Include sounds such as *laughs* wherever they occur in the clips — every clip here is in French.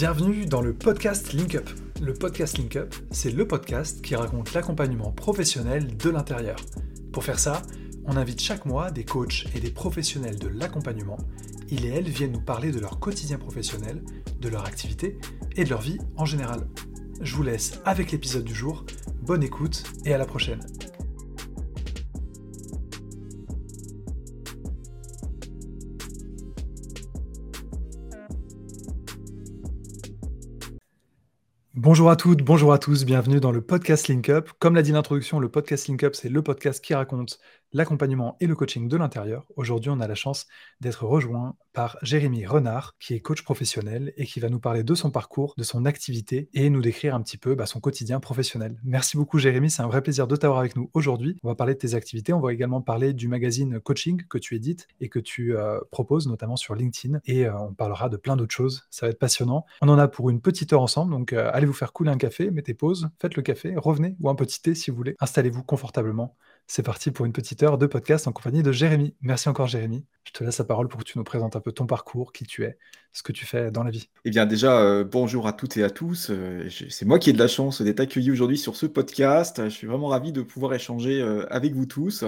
Bienvenue dans le podcast Link Up. Le podcast Link Up, c'est le podcast qui raconte l'accompagnement professionnel de l'intérieur. Pour faire ça, on invite chaque mois des coachs et des professionnels de l'accompagnement. Ils et elles viennent nous parler de leur quotidien professionnel, de leur activité et de leur vie en général. Je vous laisse avec l'épisode du jour. Bonne écoute et à la prochaine. Bonjour à toutes, bonjour à tous, bienvenue dans le podcast Link Up. Comme l'a dit l'introduction, le podcast Link Up, c'est le podcast qui raconte l'accompagnement et le coaching de l'intérieur. Aujourd'hui, on a la chance d'être rejoint par Jérémy Renard, qui est coach professionnel et qui va nous parler de son parcours, de son activité et nous décrire un petit peu bah, son quotidien professionnel. Merci beaucoup Jérémy, c'est un vrai plaisir de t'avoir avec nous aujourd'hui. On va parler de tes activités, on va également parler du magazine Coaching que tu édites et que tu euh, proposes notamment sur LinkedIn et euh, on parlera de plein d'autres choses. Ça va être passionnant. On en a pour une petite heure ensemble, donc euh, allez vous faire couler un café, mettez pause, faites le café, revenez ou un petit thé si vous voulez. Installez-vous confortablement c'est parti pour une petite heure de podcast en compagnie de Jérémy. Merci encore Jérémy. Je te laisse la parole pour que tu nous présentes un peu ton parcours, qui tu es, ce que tu fais dans la vie. Eh bien déjà, euh, bonjour à toutes et à tous. Euh, c'est moi qui ai de la chance d'être accueilli aujourd'hui sur ce podcast. Je suis vraiment ravi de pouvoir échanger euh, avec vous tous.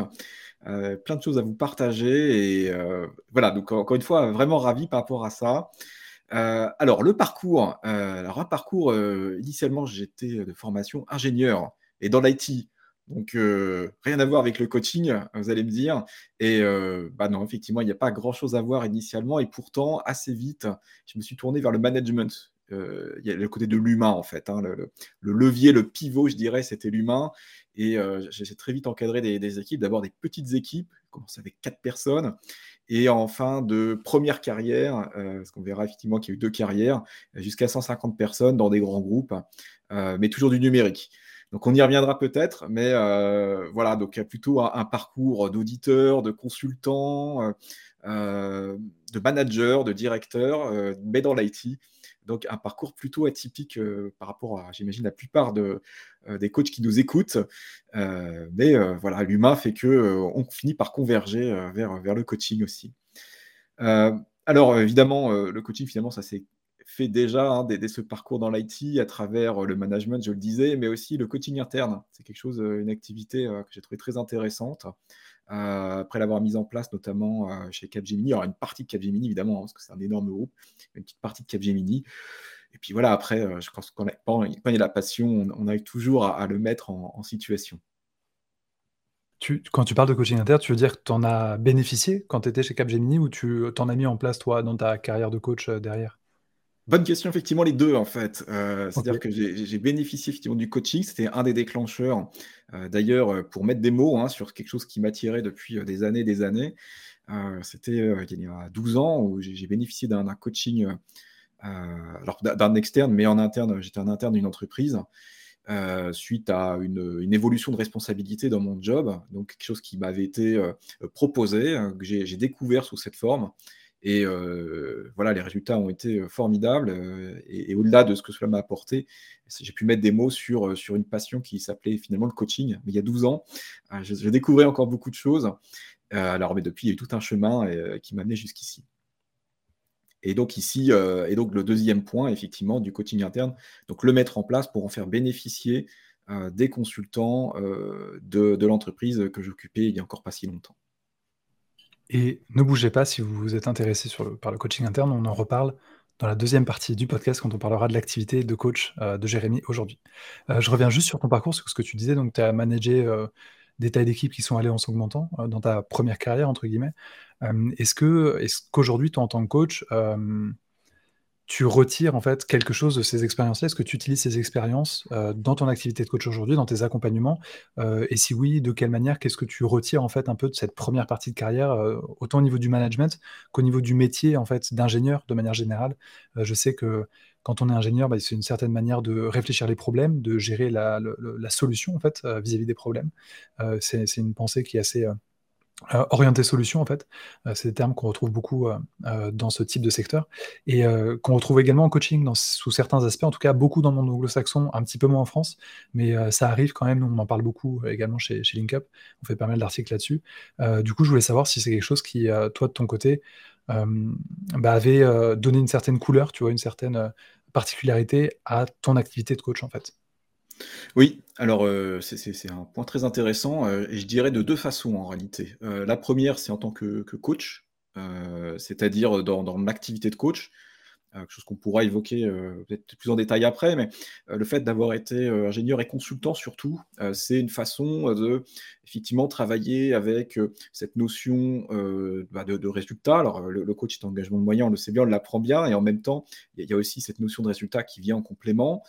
plein de choses à vous partager. Et voilà, donc encore une fois, vraiment ravi par rapport à ça. alors, le parcours. alors, un parcours, initialement, j'étais de formation ingénieur et dans l'IT. Donc, euh, rien à voir avec le coaching, vous allez me dire. Et euh, bah non, effectivement, il n'y a pas grand-chose à voir initialement. Et pourtant, assez vite, je me suis tourné vers le management. Euh, il y a le côté de l'humain, en fait. Hein, le, levier, le pivot, je dirais, c'était l'humain. Et j'ai très vite encadré des, équipes. D'abord des petites équipes, commencé avec quatre personnes. Et enfin, de première carrière, parce qu'on verra effectivement qu'il y a eu deux carrières, jusqu'à 150 personnes dans des grands groupes, mais toujours du numérique. Donc on y reviendra peut-être, mais euh, voilà, donc il y a plutôt un, parcours d'auditeur, de consultant, euh, euh, de manager, de directeur, mais dans l'IT. Donc un parcours plutôt atypique par rapport à, j'imagine, la plupart de, des coachs qui nous écoutent. mais voilà, l'humain fait que on finit par converger vers, vers le coaching aussi. alors évidemment, le coaching finalement, ça c'est fait déjà hein, ce parcours dans l'IT à travers euh, le management, je le disais, mais aussi le coaching interne. C'est quelque chose, euh, une activité euh, que j'ai trouvé très intéressante. après l'avoir mise en place, notamment chez Capgemini. Alors, une partie de Capgemini, évidemment, hein, parce que c'est un énorme groupe, une petite partie de Capgemini. Et puis voilà, après, je pense qu'on quand il y a la passion, on, a toujours à, le mettre en, situation. Tu, quand tu parles de coaching interne, tu veux dire que tu en as bénéficié quand tu étais chez Capgemini ou tu t'en as mis en place, toi, dans ta carrière de coach derrière? Bonne question, effectivement, les deux, en fait. Euh, c'est-à-dire que j'ai bénéficié effectivement du coaching, c'était un des déclencheurs. Euh, d'ailleurs, euh, pour mettre des mots hein, sur quelque chose qui m'attirait depuis des années des années, c'était il y a 12 ans où j'ai bénéficié d'un coaching, alors d'un externe, mais en interne, j'étais en interne d'une entreprise. suite à une, une, évolution de responsabilité dans mon job, donc quelque chose qui m'avait été proposé, que j'ai découvert sous cette forme, et euh, voilà, les résultats ont été euh, formidables. Euh, et, au-delà de ce que cela m'a apporté, j'ai pu mettre des mots sur, une passion qui s'appelait finalement le coaching. Mais il y a 12 ans, j'ai découvert encore beaucoup de choses. alors, mais depuis, il y a eu tout un chemin qui m'a amené jusqu'ici. Et donc ici, et donc le deuxième point, effectivement, du coaching interne, donc le mettre en place pour en faire bénéficier des consultants de, de l'entreprise que j'occupais il n'y a encore pas si longtemps. Et ne bougez pas si vous êtes intéressé par le coaching interne, on en reparle dans la deuxième partie du podcast quand on parlera de l'activité de coach euh, de Jérémy aujourd'hui. Euh, je reviens juste sur ton parcours, sur ce que tu disais, donc tu as managé euh, des tailles d'équipe qui sont allées en s'augmentant dans ta première carrière, entre guillemets. est-ce que, est-ce qu'aujourd'hui, toi, en tant que coach, tu retires en fait quelque chose de ces expériences-là? Est-ce que tu utilises ces expériences euh, dans ton activité de coach aujourd'hui, dans tes accompagnements? Euh, Et si oui, de quelle manière? Qu'est-ce que tu retires en fait un peu de cette première partie de carrière, euh, autant au niveau du management qu'au niveau du métier en fait d'ingénieur de manière générale? Je sais que quand on est ingénieur, bah, c'est une certaine manière de réfléchir les problèmes, de gérer la, solution en fait vis-à-vis des problèmes. c'est une pensée qui est assez euh, orienté solution en fait, euh, c'est des termes qu'on retrouve beaucoup euh, dans ce type de secteur. Et qu'on retrouve également en coaching sous certains aspects, en tout cas beaucoup dans le monde anglo-saxon, un petit peu moins en France, mais ça arrive quand même, on en parle beaucoup également chez, chez LinkUp, on fait pas mal d'articles là-dessus. du coup, je voulais savoir si c'est quelque chose qui, toi de ton côté, bah, avait donné une certaine couleur, tu vois, une certaine particularité à ton activité de coach, en fait? Oui, alors, heu, c'est un point très intéressant, heu, et je dirais de 2 façons en réalité. Heu, la première, c'est en tant que coach, c'est-à-dire dans dans l'activité de coach. Euh, quelque chose qu'on pourra évoquer euh, peut-être plus en détail après, mais euh, le fait d'avoir été ingénieur et consultant surtout, c'est une façon de effectivement travailler avec cette notion bah, de, résultat. Alors le, coach est engagement de moyens, on le sait bien, on l'apprend bien, et en même temps, il y, a aussi cette notion de résultat qui vient en complément.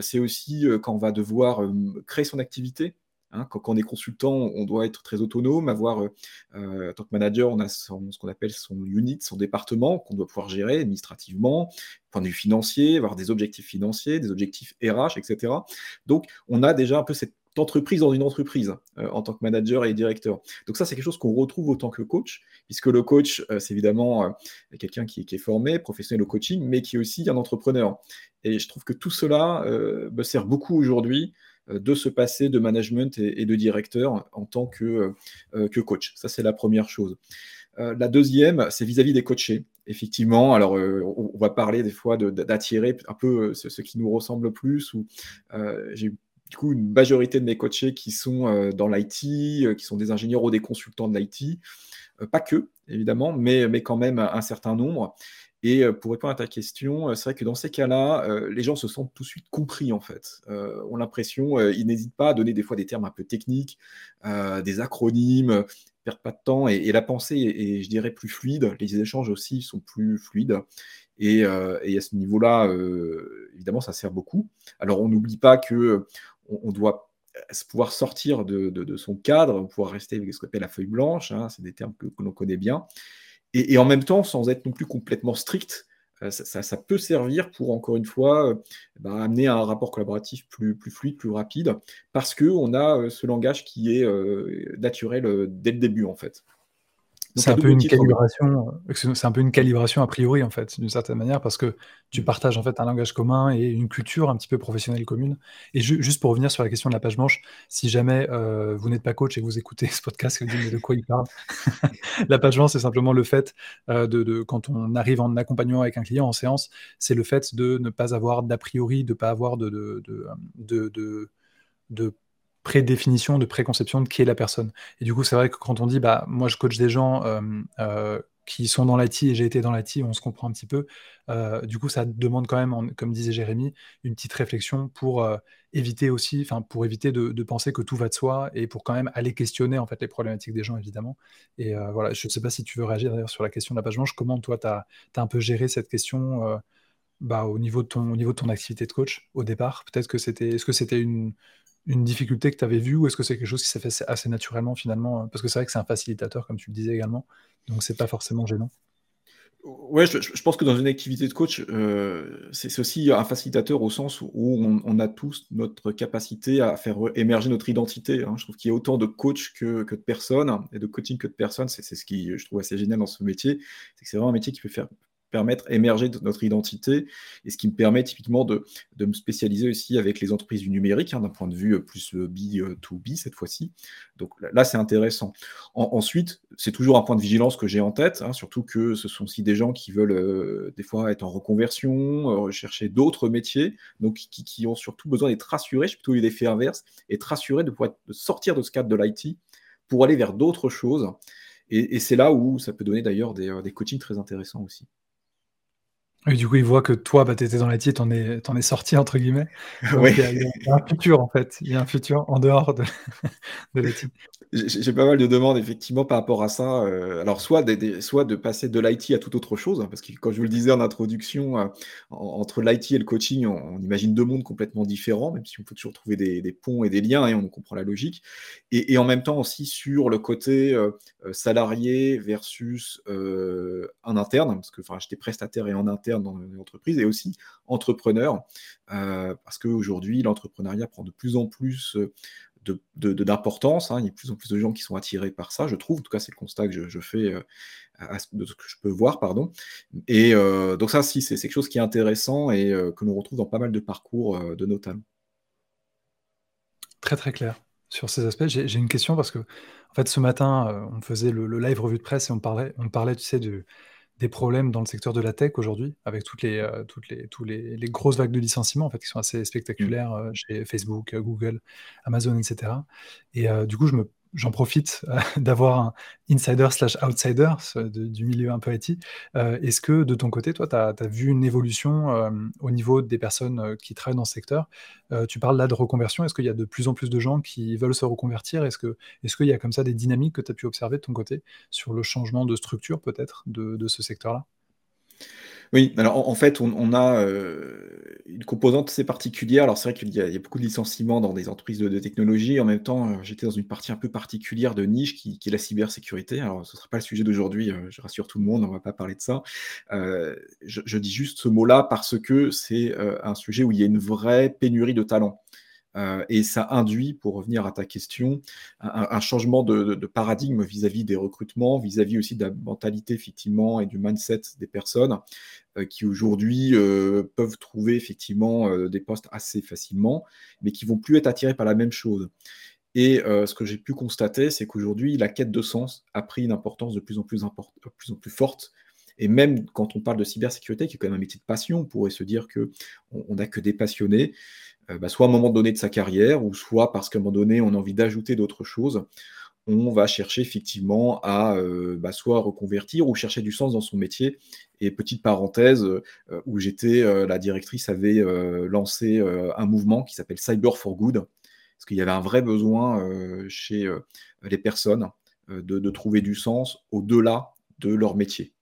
c'est aussi quand on va devoir créer son activité, Hein, quand, on est consultant, on doit être très autonome, avoir, euh, euh, en tant que manager, on a ce qu'on appelle son unit, son département, qu'on doit pouvoir gérer administrativement, point de vue financier, avoir des objectifs financiers, des objectifs RH, etc. Donc, on a déjà un peu cette entreprise dans une entreprise euh, en tant que manager et directeur. Donc ça, c'est quelque chose qu'on retrouve autant que coach, puisque le coach, c'est évidemment quelqu'un qui, est formé, professionnel au coaching, mais qui est aussi un entrepreneur. Et je trouve que tout cela me sert beaucoup aujourd'hui de se passer de management et, de directeur en tant que, euh, euh, que coach. Ça, c'est la première chose. la deuxième, c'est vis-à-vis des coachés. Effectivement, alors on, va parler des fois d'attirer un peu ce, qui nous ressemble le plus. Ou j'ai du coup une majorité de mes coachés qui sont dans l'IT, qui sont des ingénieurs ou des consultants de l'IT. pas que, évidemment, mais, mais quand même un certain nombre. Et euh, pour répondre à ta question, euh, c'est vrai que dans ces cas-là, euh, les gens se sentent tout de suite compris en fait. Ont l'impression, ils n'hésitent pas à donner des fois des termes un peu techniques, des acronymes, perdent pas de temps et, la pensée est, je dirais, plus fluide. Les échanges aussi sont plus fluides. Et, à ce niveau-là, évidemment, ça sert beaucoup. Alors, on n'oublie pas que on, doit pouvoir sortir de, son cadre, pouvoir rester avec ce qu'on appelle la feuille blanche. Hein, c'est des termes que l'on connaît bien et, en même temps, sans être non plus complètement strict, euh, ça, peut servir pour, encore une fois, euh, bah, amener un rapport collaboratif plus, fluide, plus rapide, parce qu'on a euh, ce langage qui est naturel dès le début, en fait. C'est un peu une calibration, euh, c'est un peu une calibration a priori en fait, d'une certaine manière, parce que tu partages en fait un langage commun et une culture un petit peu professionnelle commune. Et juste pour revenir sur la question de la page blanche, si jamais euh, vous n'êtes pas coach et que vous écoutez *laughs* ce podcast, vous dites de quoi il parle? *laughs* La page blanche, c'est simplement le fait euh, de, quand on arrive en accompagnement avec un client en séance, c'est le fait de ne pas avoir d'a priori, de ne pas avoir de, de, de prédéfinition, de préconception de qui est la personne. Et du coup, c'est vrai que quand on dit, bah, moi, je coach des gens euh, euh, qui sont dans l'IT et j'ai été dans l'IT, on se comprend un petit peu. Euh, du coup, ça demande quand même, comme disait Jérémy, une petite réflexion pour éviter aussi, enfin, pour éviter de, penser que tout va de soi et pour quand même aller questionner en fait les problématiques des gens, évidemment. Et voilà, je ne sais pas si tu veux réagir d'ailleurs sur la question de la page blanche. Comment toi, tu as, un peu géré cette question bah, au, niveau de ton, au niveau de ton activité de coach au départ? Peut-être que c'était, est-ce que c'était une, une difficulté que tu avais vue ou est-ce que c'est quelque chose qui s'est fait assez naturellement finalement euh, Parce que c'est vrai que c'est un facilitateur, comme tu le disais également, donc c'est pas forcément gênant. Ouais, je, pense que dans une activité de coach, euh, c'est aussi un facilitateur au sens où on, a tous notre capacité à faire émerger notre identité. Hein. Je trouve qu'il y a autant de coach que, que, de personnes et de coaching que de personnes. C'est ce qui, je trouve, assez génial dans ce métier. C'est que c'est vraiment un métier qui peut faire permettre émerger de notre identité et ce qui me permet typiquement de, me spécialiser aussi avec les entreprises du numérique hein, d'un point de vue euh, plus B2B euh, cette fois-ci. Donc là, c'est intéressant. ensuite, c'est toujours un point de vigilance que j'ai en tête, hein, surtout que ce sont aussi des gens qui veulent euh, des fois être en reconversion, rechercher d'autres métiers, donc qui, ont surtout besoin d'être rassurés, je suis plutôt eu l'effet inverse, être rassurés de pouvoir sortir de ce cadre de l'IT pour aller vers d'autres choses. Et, c'est là où ça peut donner d'ailleurs des coachings très intéressants aussi. Et du coup, il voit que toi, bah, tu étais dans l'IT, t'en es, es sorti, entre guillemets. *laughs* Oui. il, y a, un futur, en fait. Il y a un futur en dehors de, *laughs* de l'IT. J'ai pas mal de demandes, effectivement, par rapport à ça. Euh, alors, soit, soit de passer de l'IT à toute autre chose, hein, parce que, comme je vous le disais en introduction, euh, entre l'IT et le coaching, on, imagine deux mondes complètement différents, même si on peut toujours trouver des, ponts et des liens, et on comprend la logique. Et, en même temps aussi sur le côté euh, salarié versus un interne, parce que j'étais prestataire et en interne dans l'entreprise, et aussi entrepreneur, parce qu'aujourd'hui, l'entrepreneuriat prend de plus en plus d'importance. Hein. Il y a de plus en plus de gens qui sont attirés par ça, je trouve. En tout cas, c'est le constat que je, fais euh, de ce que je peux voir, pardon. Et euh, donc ça, si, c'est quelque chose qui est intéressant et euh, que l'on retrouve dans pas mal de parcours de nos Très très clair sur ces aspects. J'ai une question parce que, en fait, ce matin, on faisait le, live revue de presse et on parlait, on parlait tu sais, de, des problèmes dans le secteur de la tech aujourd'hui, avec toutes les, euh, toutes les, tous les, les grosses vagues de licenciements en fait, qui sont assez spectaculaires euh, chez Facebook, euh, Google, Amazon, etc. Et euh, du coup, je me, j'en profite euh, *laughs* d'avoir un insider slash outsider du milieu un peu IT. Euh, Est-ce que de ton côté, toi, tu as, vu une évolution euh, au niveau des personnes qui travaillent dans ce secteur? Tu parles là de reconversion. Est-ce qu'il y a de plus en plus de gens qui veulent se reconvertir? Est-ce qu'il y a comme ça des dynamiques que tu as pu observer de ton côté sur le changement de structure peut-être de ce secteur-là? Oui, alors en fait, on a, heu, une composante assez particulière. Alors c'est vrai qu'il y a beaucoup de licenciements dans des entreprises de technologie. En même temps, heu, j'étais dans une partie un peu particulière de niche qui est la cybersécurité. Alors ce ne sera pas le sujet d'aujourd'hui, heu, je rassure tout le monde, on ne va pas parler de ça. Je dis juste ce mot-là parce que c'est, un sujet où il y a une vraie pénurie de talents. Heu et ça induit, pour revenir à ta question, un changement de paradigme vis-à-vis des recrutements, vis-à-vis aussi de la mentalité effectivement et du mindset des personnes, heu, qui aujourd'hui, heu, peuvent trouver effectivement, des postes assez facilement, mais qui vont plus être attirés par la même chose. Et ce que j'ai pu constater, c'est qu'aujourd'hui, la quête de sens a pris une importance de plus en plus plus en plus forte et même quand on parle de cybersécurité, qui est quand même un métier de passion, on pourrait se dire qu'on on n'a que des passionnés, bah, soit à un moment donné de sa carrière ou soit parce qu'à un moment donné, on a envie d'ajouter d'autres choses, on va chercher effectivement à, heu, bah, soit reconvertir ou chercher du sens dans son métier et petite parenthèse, heu, où j'étais, la directrice avait, lancé, un mouvement qui s'appelle Cyber for Good. Parce qu'il y avait un vrai besoin, chez, les personnes, de trouver du sens au-delà de leur métier.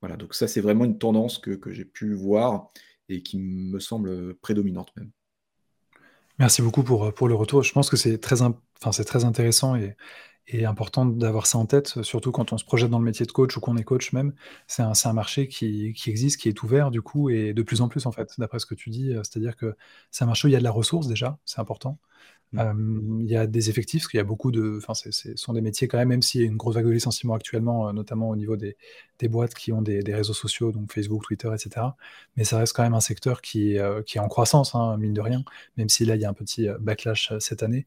Voilà, donc ça, c'est vraiment une tendance que que j'ai pu voir et qui me semble, prédominante même. Merci beaucoup pour, euh, pour le retour. Je pense que c'est très, intéressant et, important d'avoir ça en tête, surtout quand on se projette dans le métier de coach ou qu'on est coach même. C'est un, c'est un marché qui, qui existe, qui est ouvert du coup, et de plus en plus en fait, d'après ce que tu dis. euh, C'est-à-dire que c'est un marché où il y a de la ressource déjà, c'est important. Mmh. Il y a des effectifs, parce qu'il y a beaucoup de. Enfin, ce sont des métiers quand même, même s'il y a une grosse vague de licenciements actuellement, euh, notamment au niveau des, des boîtes qui ont des, des réseaux sociaux, donc Facebook, Twitter, etc. Mais ça reste quand même un secteur qui, euh, qui est en croissance, hein, mine de rien, même si là, il y a un petit euh, backlash cette année.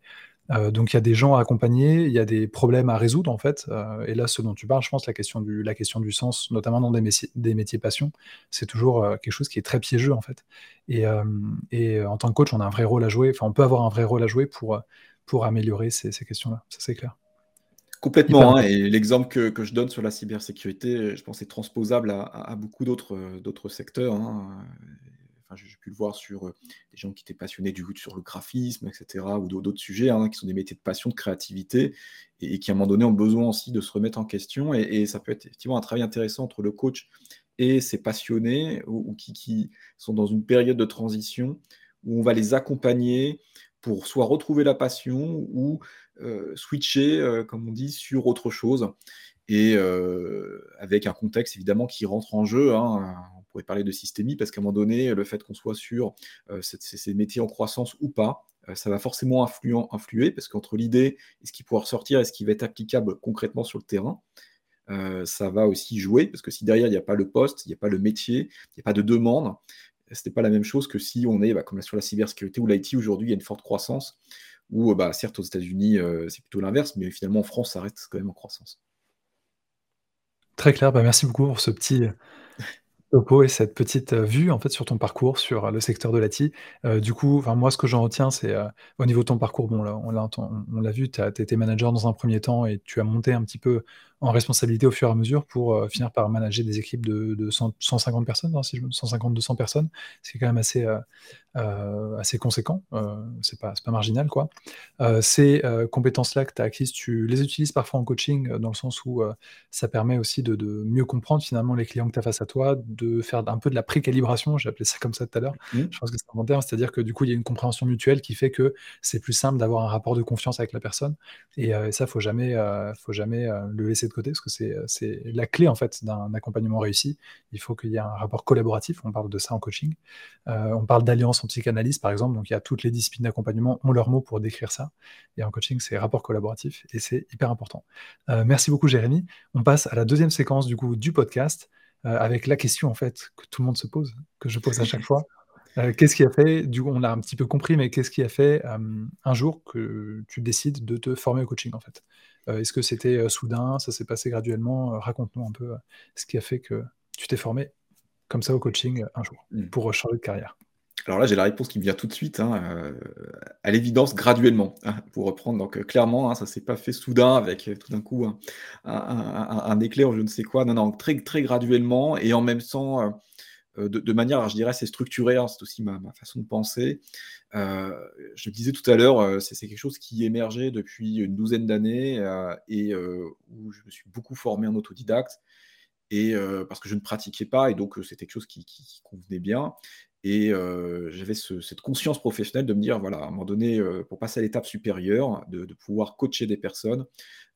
Euh, donc il y a des gens à accompagner, il y a des problèmes à résoudre en fait. Euh, et là, ce dont tu parles, je pense, la question du, la question du sens, notamment dans des métiers, des métiers passion, c'est toujours euh, quelque chose qui est très piégeux en fait. Et, euh, et euh, en tant que coach, on a un vrai rôle à jouer, enfin on peut avoir un vrai rôle à jouer pour, pour améliorer ces, ces questions-là, ça c'est clair. Complètement, hein, et l'exemple que que je donne sur la cybersécurité, je pense est transposable à à à beaucoup d'autres, secteurs, hein, j'ai pu le voir sur, heu, des gens qui étaient passionnés du sur le graphisme et cetera ou d'au d'autres sujets, hein, qui sont des métiers de passion, de créativité et qui, à un moment donné, ont besoin aussi de se remettre en question et ça peut être effectivement un travail intéressant entre le coach et ses passionnés ou qui sont dans une période de transition où on va les accompagner pour soit retrouver la passion ou heu, switcher, heu, comme on dit, sur autre chose et heu, avec un contexte évidemment qui rentre en jeu, hein. On pourrait parler de systémie parce qu'à un moment donné, le fait qu'on soit sur, cette ces métiers en croissance ou pas, heu, ça va forcément influer parce qu'entre l'idée et ce qui pourra ressortir et ce qui va être applicable concrètement sur le terrain, ça va aussi jouer parce que si derrière il n'y a pas le poste, il n'y a pas le métier, il n'y a pas de demande, ce n'est pas la même chose que si on est, bah, comme sur la cybersécurité ou l'IT aujourd'hui, il y a une forte croissance ou, bah, certes aux États-Unis, c'est plutôt l'inverse, mais finalement en France, ça reste quand même en croissance. Très clair, bah, merci beaucoup pour ce petit, topo et cette petite, heu, vue en fait sur ton parcours, sur, heu, le secteur de. Heu, du coup, enfin moi ce que j'en retiens c'est, au niveau de ton parcours, bon là on l'a on l'a vu, tu as été manager dans un premier temps et tu as monté un petit peu en responsabilité au fur et à mesure pour, heu, finir par manager des équipes de de cent 150 personnes, hein, si je me 150-200 personnes. C'est quand même assez, heu heu, assez conséquent, c'est pas pas marginal quoi. Ces, compétences-là que tu as acquises, tu les utilises parfois en coaching, dans le sens où, ça permet aussi de de mieux comprendre finalement les clients que tu as face à toi, de faire un peu de la précalibration, j'ai appelé ça comme ça tout à l'heure. Mmh. Je pense que c'est un bon terme, c'est-à-dire que du coup, il y a une compréhension mutuelle qui fait que c'est plus simple d'avoir un rapport de confiance avec la personne et ça, faut jamais, faut jamais, le laisser de côté parce que c'est, heu, c'est la clé en fait d'un accompagnement réussi. Il faut qu'il y ait un rapport collaboratif, on parle de ça en coaching. Heu, on parle d'alliance en psychanalyse par exemple, donc il y a toutes les disciplines d'accompagnement ont leurs mots pour décrire ça et en coaching, c'est rapport collaboratif et c'est hyper important. Heu, merci beaucoup Jérémy. On passe à la deuxième séquence du coup du podcast, avec la question en fait que tout le monde se pose, que je pose à chaque *laughs* fois. Qu'est-ce qui a fait du coup, on l'a un petit peu compris, mais qu'est-ce qui a fait, un jour que tu décides de te former au coaching, en fait? est-ce que c'était, soudain? Ça s'est passé graduellement? raconte-nous un peu, ce qui a fait que tu t'es formé comme ça au coaching, un jour, mmh. pour, changer de carrière? Alors là, j'ai la réponse qui me vient tout de suite, hein, à l'évidence, graduellement, hein, pour reprendre. Donc, clairement, hein, ça s'est pas fait soudain avec, tout d'un coup un éclair ou je ne sais quoi. Non, non, très très graduellement et en même temps, de manière, je dirais, assez structurée, c'est aussi ma façon de penser. je le disais tout à l'heure, c'est quelque chose qui émergeait depuis une douzaine d'années, et où je me suis beaucoup formé en autodidacte et parce que je ne pratiquais pas et donc, c'était quelque chose qui convenait bien. Et j'avais cette conscience professionnelle de me dire, voilà, à un moment donné, pour passer à l'étape supérieure, de, pouvoir coacher des personnes,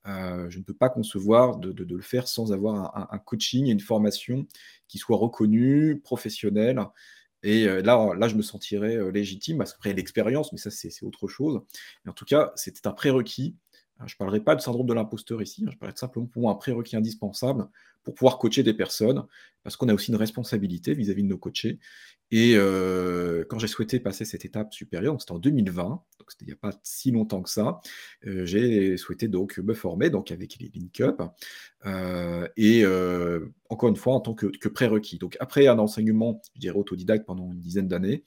je ne peux pas concevoir de, le faire sans avoir un, coaching et une formation qui soit reconnue, professionnelle. Et là, là, je me sentirais légitime, parce qu'après l'expérience, mais ça, c'est autre chose. Mais en tout cas, c'était un prérequis. Je ne parlerai pas de syndrome de l'imposteur ici, hein, je parlerai simplement pour moi un prérequis indispensable pour pouvoir coacher des personnes, parce qu'on a aussi une responsabilité vis-à-vis de nos coachés. Et euh, quand j'ai souhaité passer cette étape supérieure, c'était en 2020, donc c'était il n'y a pas si longtemps que ça, euh, j'ai souhaité donc me former donc avec les Link Up, euh, et encore une fois en tant que, prérequis. Donc après un enseignement, je autodidacte pendant une dizaine d'années,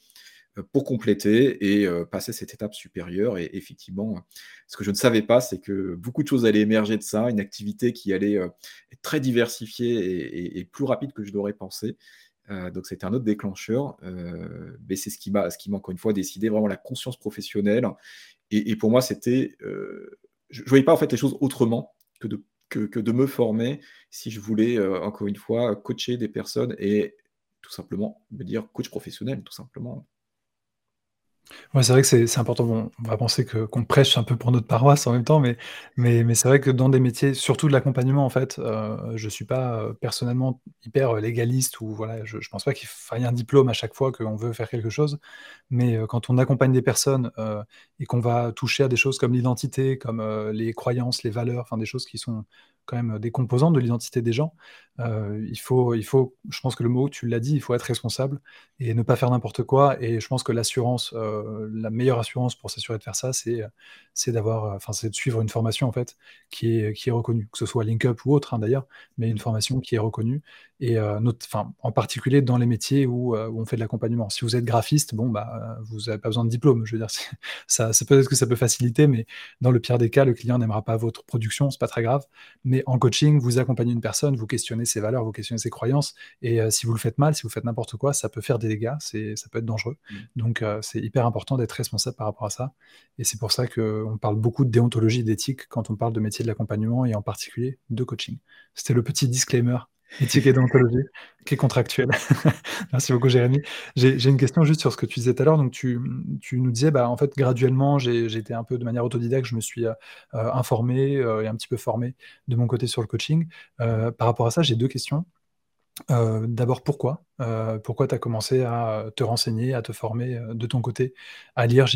pour compléter et passer cette étape supérieure. Et effectivement, ce que je ne savais pas, c'est que beaucoup de choses allaient émerger de ça, une activité qui allait être très diversifiée et, plus rapide que je l'aurais pensé. donc c'était un autre déclencheur, mais c'est ce qui m'a, ce qui m'a encore une fois décidé vraiment la conscience professionnelle. Et, pour moi, c'était, je ne voyais pas en fait les choses autrement que, que de me former si je voulais encore une fois coacher des personnes et tout simplement me dire coach professionnel, tout simplement. Ouais, c'est vrai que c'est important. on va penser qu'on prêche un peu pour notre paroisse en même temps, mais c'est vrai que dans des métiers, surtout de l'accompagnement, en fait, euh, je suis pas, euh, personnellement hyper, légaliste ou voilà, je je pense pas qu'il faille un diplôme à chaque fois qu'on veut faire quelque chose. Mais, euh, quand on accompagne des personnes, et qu'on va toucher à des choses comme l'identité, comme, les croyances, les valeurs, enfin des choses qui sont quand même des composantes de l'identité des gens. Euh, il, faut, il faut, je pense que le mot, tu l'as dit, il faut être responsable et ne pas faire n'importe quoi. Et je pense que l'assurance, euh, la meilleure assurance pour s'assurer de faire ça, c'est, c'est de suivre une formation en fait qui est, qui est reconnue, que ce soit LinkUp ou autre hein, d'ailleurs, mais une formation qui est reconnue et euh, enfin, en particulier dans les métiers où, on fait de l'accompagnement. Si vous êtes graphiste, bon bah, vous n'avez pas besoin de diplôme. Je veux dire, *laughs* ça, peut-être que ça peut faciliter, mais dans le pire des cas, le client n'aimera pas votre production, c'est pas très grave. Mais en coaching, vous accompagnez une personne, vous questionnez ses valeurs, vous questionnez ses croyances. Et euh, si vous le faites mal, si vous faites n'importe quoi, ça peut faire des dégâts, ça peut être dangereux. Mmh. Donc euh, c'est hyper important d'être responsable par rapport à ça. Et c'est pour ça qu'on parle beaucoup de déontologie et d'éthique quand on parle de métier de l'accompagnement et en particulier de coaching. C'était le petit disclaimer Et déontologie, qui est contractuelle. *laughs* Merci beaucoup, Jérémy. J'ai une question juste sur ce que tu disais tout à l'heure. Donc, tu, nous disais, bah, en fait, graduellement, j'ai été un peu de manière autodidacte, je me suis euh, euh, informé euh, et un petit peu formé de mon côté sur le coaching. par rapport à ça, j'ai deux questions. Euh, d'abord, pourquoi? Euh, pourquoi tu as commencé à te renseigner, à te former, euh, de ton côté? À lire,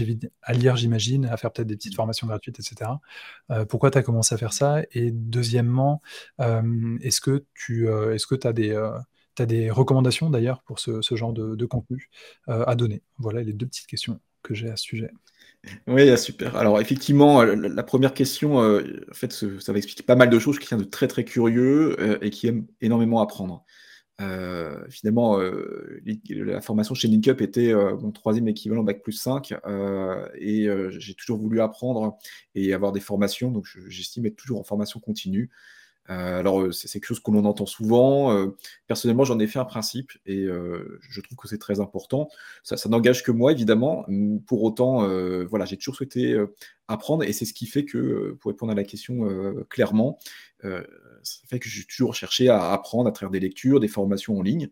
à j'imagine, à faire peut-être des petites formations gratuites etc. pourquoi tu as commencé à faire ça? Et deuxièmement, est-ce que tu, est-ce que tu as des, des recommandations d'ailleurs pour ce genre de contenu, à donner? Voilà les deux petites questions que j'ai à ce sujet. Oui, super. Alors effectivement, la première question, en fait, ça va expliquer pas mal de choses. Je suis quelqu'un de très, très curieux, et qui aime énormément apprendre. Euh, finalement, euh, la formation chez LinkUp était euh, mon troisième équivalent Bac plus 5 et j'ai toujours voulu apprendre et avoir des formations, donc j'estime être toujours en formation continue. alors c'est quelque chose que l'on entend souvent. personnellement, j'en ai fait un principe et je trouve que c'est très important. Ça, ça n'engage que moi, évidemment. Pour autant, voilà, j'ai toujours souhaité apprendre et c'est ce qui fait que, pour répondre à la question clairement, ça fait que j'ai toujours cherché à apprendre à travers des lectures, des formations en ligne.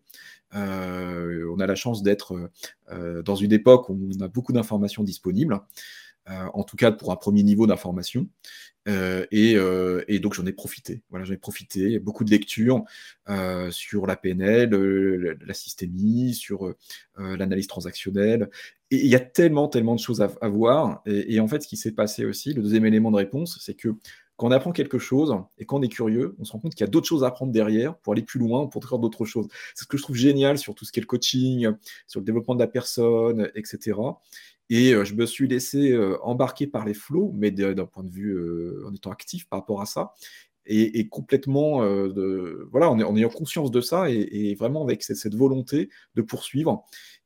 Euh, on a la chance d'être euh, dans une époque où on a beaucoup d'informations disponibles, euh, en tout cas pour un premier niveau d'information. Et, donc j'en ai profité. Voilà, j'en ai profité. Beaucoup de lectures sur la PNL, la systémie, sur l'analyse transactionnelle. Et il y a tellement, tellement de choses à, voir. Et en fait, ce qui s'est passé aussi, le deuxième élément de réponse, c'est que quand on apprend quelque chose et quand on est curieux, on se rend compte qu'il y a d'autres choses à apprendre derrière pour aller plus loin, pour faire d'autres choses. C'est ce que je trouve génial sur tout ce qui est le coaching, sur le développement de la personne, etc. Et je me suis laissé embarquer par les flots, mais d'un point de vue en étant actif par rapport à ça et, complètement, euh, voilà, en, ayant conscience de ça et, vraiment avec cette, volonté de poursuivre.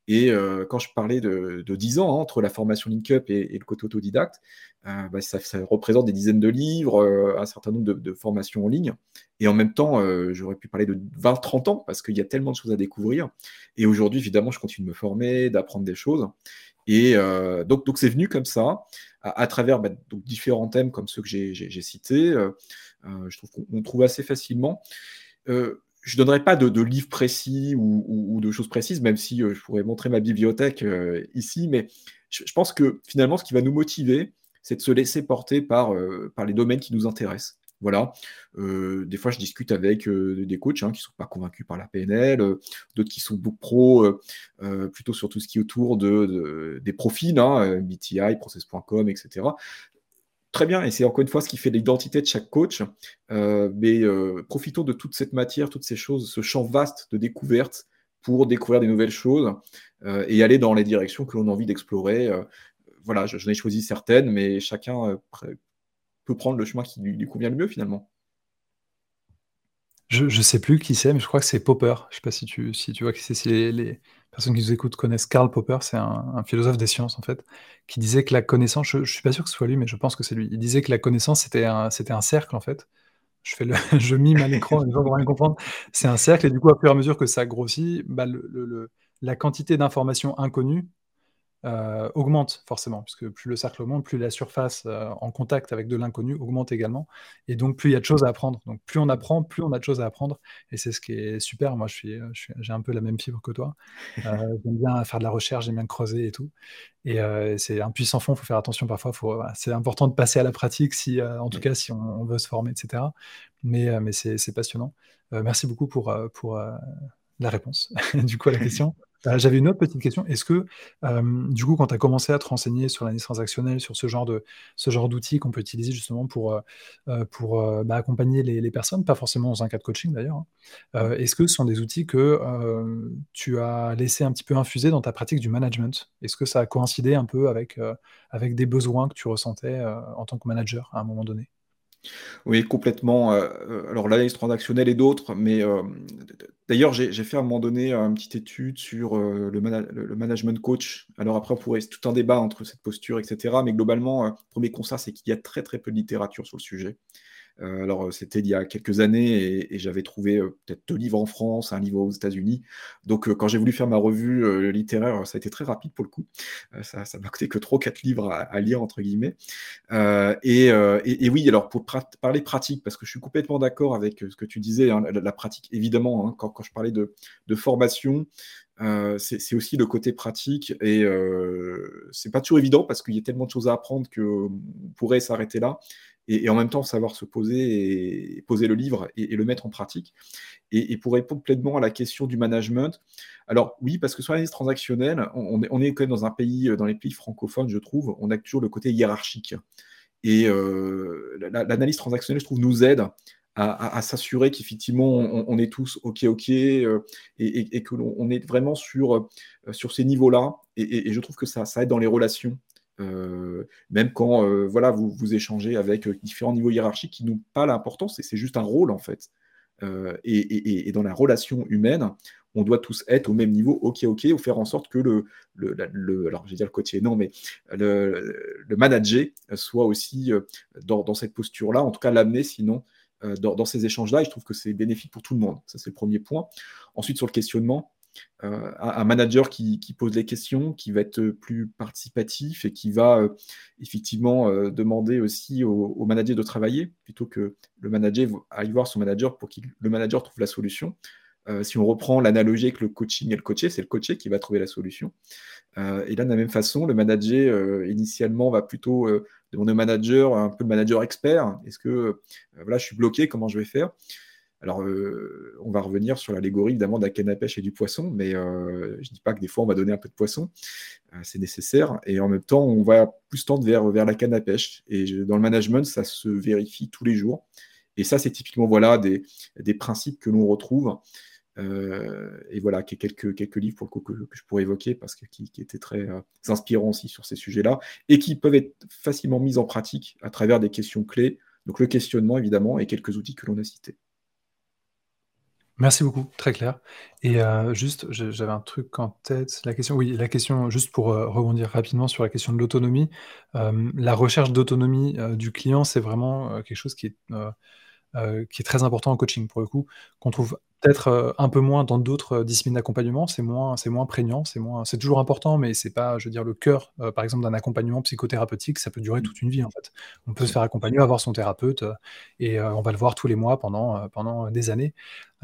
Et euh, quand je parlais de, 10 ans hein, entre la formation Link-Up et, le côté autodidacte, euh, bah, ça, représente des dizaines de livres, un certain nombre de, formations en ligne. Et en même temps, j'aurais pu parler de 20-30 ans parce qu'il y a tellement de choses à découvrir. Et aujourd'hui, évidemment, je continue de me former, d'apprendre des choses. Et donc, c'est venu comme ça, à, travers bah, donc, différents thèmes comme ceux que j'ai cités. Euh, je trouve qu'on trouve assez facilement. Euh, je ne donnerai pas de, livres précis ou, de choses précises, même si euh, je pourrais montrer ma bibliothèque ici, mais je, pense que finalement, ce qui va nous motiver, c'est de se laisser porter par, par les domaines qui nous intéressent. Voilà. des fois, je discute avec des coachs hein, qui ne sont pas convaincus par la PNL, d'autres qui sont beaucoup pro, plutôt sur tout ce qui est autour de, des profils, hein, BTI, process.com, etc très bien, et c'est encore une fois ce qui fait l'identité de chaque coach. Euh, mais euh, profitons de toute cette matière, toutes ces choses, ce champ vaste de découverte pour découvrir des nouvelles choses euh, et aller dans les directions que l'on a envie d'explorer. voilà, j'en ai choisi certaines, mais chacun peut prendre le chemin qui lui, convient le mieux finalement. Je ne sais plus qui c'est, mais je crois que c'est Popper. Je sais pas si tu, si tu vois qui c'est. Si les, personnes qui nous écoutent connaissent Karl Popper, c'est un, philosophe des sciences en fait, qui disait que la connaissance, je, ne suis pas sûr que ce soit lui, mais je pense que c'est lui. Il disait que la connaissance c'était un, c'était un cercle en fait. Je fais le, *laughs* je mime à l'écran, les gens vont rien comprendre. C'est un cercle et du coup, à fur et à mesure que ça grossit, bah, la quantité d'informations inconnues euh, augmente forcément, puisque plus le cercle augmente, plus la surface euh, en contact avec de l'inconnu augmente également, et donc plus il y a de choses à apprendre. Donc plus on apprend, plus on a de choses à apprendre, et c'est ce qui est super. Moi, je suis, j'ai un peu la même fibre que toi. Euh, *laughs* j'aime bien faire de la recherche, j'aime bien creuser et tout. Et c'est un puissant fond. Il faut faire attention parfois. Faut, c'est important de passer à la pratique, si, en tout cas, si on, veut se former, etc. Mais, mais c'est, passionnant. merci beaucoup pour, pour la réponse, *laughs* du coup, à la question. Euh, j'avais une autre petite question. Est-ce que, du coup, quand tu as commencé à te renseigner sur l'analyse transactionnelle, sur ce genre de ce genre d'outils qu'on peut utiliser justement pour, euh, euh, pour bah, accompagner les, personnes, pas forcément dans un cas de coaching d'ailleurs, hein, est-ce que ce sont des outils que tu as laissé un petit peu infuser dans ta pratique du management? Est-ce que ça a coïncidé un peu avec, avec des besoins que tu ressentais en tant que manager à un moment donné? Oui, complètement. Euh, euh, alors l'analyse transactionnelle et d'autres, mais euh, d'ailleurs, j'ai fait à un moment donné une petite étude sur le, management coach. Alors après, on pourrait tout un débat entre cette posture, etc. Mais globalement, le premier constat, c'est qu'il y a très très peu de littérature sur le sujet. Euh, alors, euh, c'était il y a quelques années et, j'avais trouvé euh, peut-être deux livres en France, un livre aux États-Unis. Donc, quand j'ai voulu faire ma revue littéraire, ça a été très rapide pour le coup. ça, ça m'a coûté que trois, quatre livres à, lire, entre guillemets. Et, oui, alors pour parler pratique, parce que je suis complètement d'accord avec ce que tu disais, hein, la, pratique, évidemment, hein, quand, je parlais de, formation, c'est aussi le côté pratique et euh, c'est pas toujours évident parce qu'il y a tellement de choses à apprendre qu'on pourrait s'arrêter là et, en même temps savoir se poser et poser le livre et, le mettre en pratique. Et, pour répondre pleinement à la question du management, alors oui, parce que sur l'analyse transactionnelle, on, est quand même dans un pays, dans les pays francophones, je trouve, on a toujours le côté hiérarchique. Et euh, l'analyse transactionnelle, je trouve, nous aide à, s'assurer qu'effectivement on, est tous ok ok euh, et, que l'on est vraiment sur, euh, sur ces niveaux-là et, je trouve que ça, ça aide dans les relations euh, même quand euh, voilà, vous, échangez avec euh, différents niveaux hiérarchiques qui n'ont pas l'importance, c'est juste un rôle en fait. Et, dans la relation humaine, on doit tous être au même niveau, ok, ok, ou faire en sorte que le, alors je vais le non, mais le manager soit aussi dans, cette posture-là, en tout cas l'amener, sinon dans, dans, ces échanges-là, et je trouve que c'est bénéfique pour tout le monde. Ça, c'est le premier point. Ensuite, sur le questionnement, euh, un manager qui, pose les questions, qui va être plus participatif et qui va euh, effectivement euh, demander aussi au, manager de travailler plutôt que le manager aille voir son manager pour que le manager trouve la solution. si on reprend l'analogie avec le coaching et le coaché, c'est le coaché qui va trouver la solution. et là, de la même façon, le manager initialement va plutôt demander au manager un peu le manager expert. Est-ce que voilà, je suis bloqué, comment je vais faire? Alors, euh, on va revenir sur l'allégorie évidemment de la canne à pêche et du poisson, mais euh, je ne dis pas que des fois on va donner un peu de poisson, c'est nécessaire, et en même temps on va plus tendre vers, vers la canne à pêche. Et dans le management, ça se vérifie tous les jours. Et ça, c'est typiquement voilà, des, des principes que l'on retrouve. et voilà, quelques, quelques livres pour que, que, je pourrais évoquer parce que qui, étaient très inspirants aussi sur ces sujets-là et qui peuvent être facilement mis en pratique à travers des questions clés donc le questionnement, évidemment, et quelques outils que l'on a cités. Merci beaucoup, très clair. Et euh, juste, j'avais un truc en tête. La question, oui, la question, juste pour euh, rebondir rapidement sur la question de l'autonomie. Euh, la recherche d'autonomie du client, c'est vraiment quelque chose qui est, qui est très important en coaching, pour le coup, qu'on trouve peut-être euh, un peu moins dans d'autres euh, disciplines d'accompagnement, c'est moins, c'est moins prégnant, c'est moins, c'est toujours important, mais c'est pas, je veux dire, le cœur, euh, par exemple, d'un accompagnement psychothérapeutique, ça peut durer toute une vie en fait. On peut se faire accompagner, avoir son thérapeute, et on va le voir tous les mois pendant, pendant des années.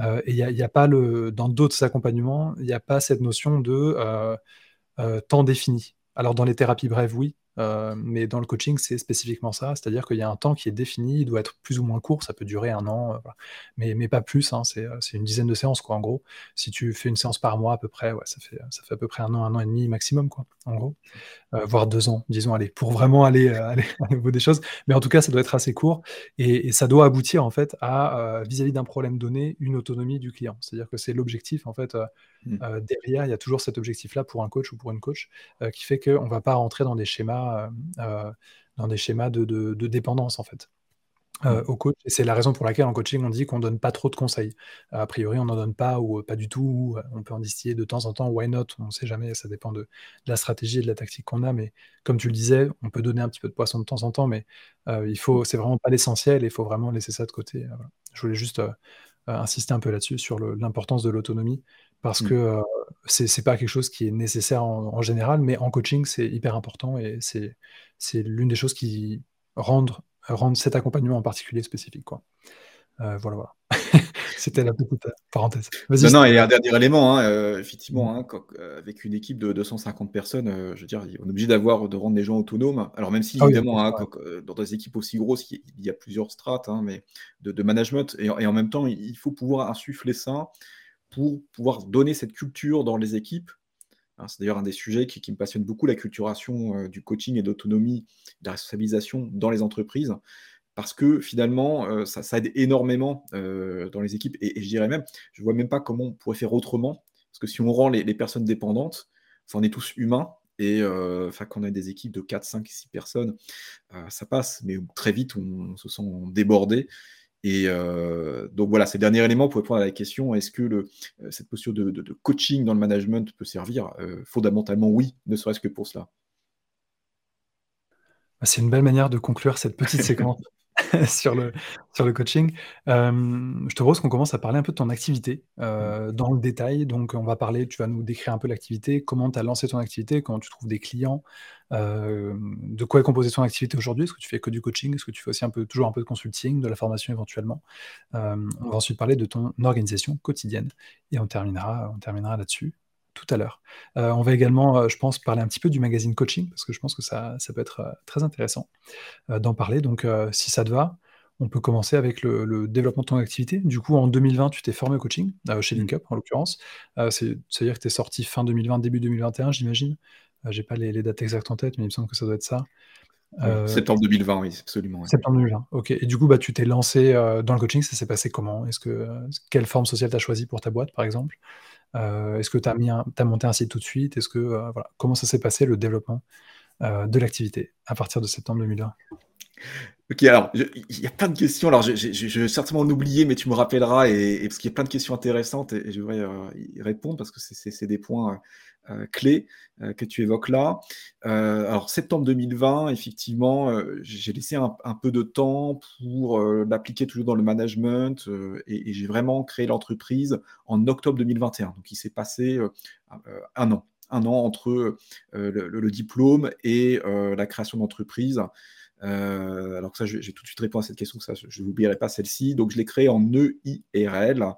et il y a, pas le, dans d'autres accompagnements, il n'y a pas cette notion de temps défini. Alors dans les thérapies brèves, oui, euh, mais dans le coaching, c'est spécifiquement ça, c'est-à-dire qu'il y a un temps qui est défini, il doit être plus ou moins court, ça peut durer un an, euh, mais, mais pas plus, hein, euh, c'est une dizaine de séances, quoi, en gros. Si tu fais une séance par mois à peu près, ouais, ça, fait, ça fait à peu près un an, un an et demi maximum, quoi, en gros. voire deux ans, disons, allez, pour vraiment aller, *laughs* aller au bout des choses. Mais en tout cas, ça doit être assez court, et, ça doit aboutir, en fait, à, vis-à-vis d'un problème donné, une autonomie du client. C'est-à-dire que c'est l'objectif, en fait, mmh. derrière, il y a toujours cet objectif-là pour un coach ou pour une coach, qui fait qu'on ne va pas rentrer dans des schémas euh, euh, dans des schémas de, dépendance en fait. Euh, mmh. au coach. Et c'est la raison pour laquelle en coaching, on dit qu'on donne pas trop de conseils. A priori, on n'en donne pas ou pas du tout. on peut en distiller de temps en temps. Why not? On ne sait jamais. Ça dépend de, la stratégie et de la tactique qu'on a. Mais comme tu le disais, on peut donner un petit peu de poisson de temps en temps, mais il faut. C'est vraiment pas l'essentiel. Il faut vraiment laisser ça de côté. Je voulais juste insister un peu là-dessus sur l'importance de l'autonomie parce mmh. que ce c'est pas quelque chose qui est nécessaire en, général, mais en coaching, c'est hyper important et c'est l'une des choses qui rendent, rendent cet accompagnement en particulier spécifique. Quoi. voilà, voilà. *laughs* C'était la petite parenthèse. Non, non, et un dernier élément, hein, effectivement, mmh. hein, avec une équipe de 250 personnes, je veux dire, on est obligé d'avoir, de rendre les gens autonomes. Alors, même si, ah évidemment, hein, dans des équipes aussi grosses, il y a plusieurs strates mais de, management, et, et, en même temps, il faut pouvoir insuffler ça pour pouvoir donner cette culture dans les équipes. Hein, c'est d'ailleurs un des sujets qui, me passionne beaucoup, la culturation euh, du coaching et d'autonomie, de la responsabilisation dans les entreprises, parce que finalement, euh, ça, aide énormément euh, dans les équipes. Et, je dirais même, je ne vois même pas comment on pourrait faire autrement, parce que si on rend les, personnes dépendantes, on est tous humains, et enfin qu'on a des équipes de 4, 5, 6 personnes, ça passe, mais très vite on se sent débordé et euh, donc voilà, c'est le dernier élément pour répondre à la question est-ce que le, euh, cette posture de, coaching dans le management peut servir? Euh, Fondamentalement, oui, ne serait-ce que pour cela. Bah, c'est une belle manière de conclure cette petite *laughs* séquence. *laughs* sur, le, sur le coaching. je te propose qu'on commence à parler un peu de ton activité mmh. dans le détail. Donc, on va parler, tu vas nous décrire un peu l'activité, comment tu as lancé ton activité, comment tu trouves des clients, de quoi est composée ton activité aujourd'hui. Est-ce que tu fais que du coaching? Est-ce que tu fais aussi un peu, toujours un peu de consulting, de la formation éventuellement? On va ensuite parler de ton organisation quotidienne et on terminera, on terminera là-dessus tout à l'heure. on va également, je pense, parler un petit peu du magazine coaching, parce que je pense que ça, ça peut être très intéressant d'en parler. Donc, si ça te va, on peut commencer avec le, développement de ton activité. Du coup, en 2020, tu t'es formé au coaching, chez mmh. LinkUp en l'occurrence. C'est-à-dire que tu es sorti fin 2020, début 2021, j'imagine. J'ai pas les, dates exactes en tête, mais il me semble que ça doit être ça. septembre 2020, oui, absolument. Septembre 2020, ok. Et du coup, bah, tu t'es lancé dans le coaching, ça s'est passé comment? Est-ce que quelle forme sociale tu as choisi pour ta boîte, par exemple? Euh, est-ce que tu as, monté un site tout de suite? Est-ce que euh, voilà, comment ça s'est passé le développement euh, de l'activité à partir de septembre 2020 Ok, alors il y a plein de questions. Alors je, vais certainement en oublier, mais tu me rappelleras et, parce qu'il y a plein de questions intéressantes et, je voudrais y répondre parce que c'est des points euh, clé euh, que tu évoques là. Euh, alors, septembre 2020, effectivement, j'ai laissé un, peu de temps pour l'appliquer toujours dans le management et, j'ai vraiment créé l'entreprise en octobre 2021. Donc, il s'est passé un an un an entre le, diplôme et la création d'entreprise. alors que ça, j'ai tout de suite répondu à cette question, ça, je n'oublierai pas celle-ci. Donc, je l'ai créé en EIRL.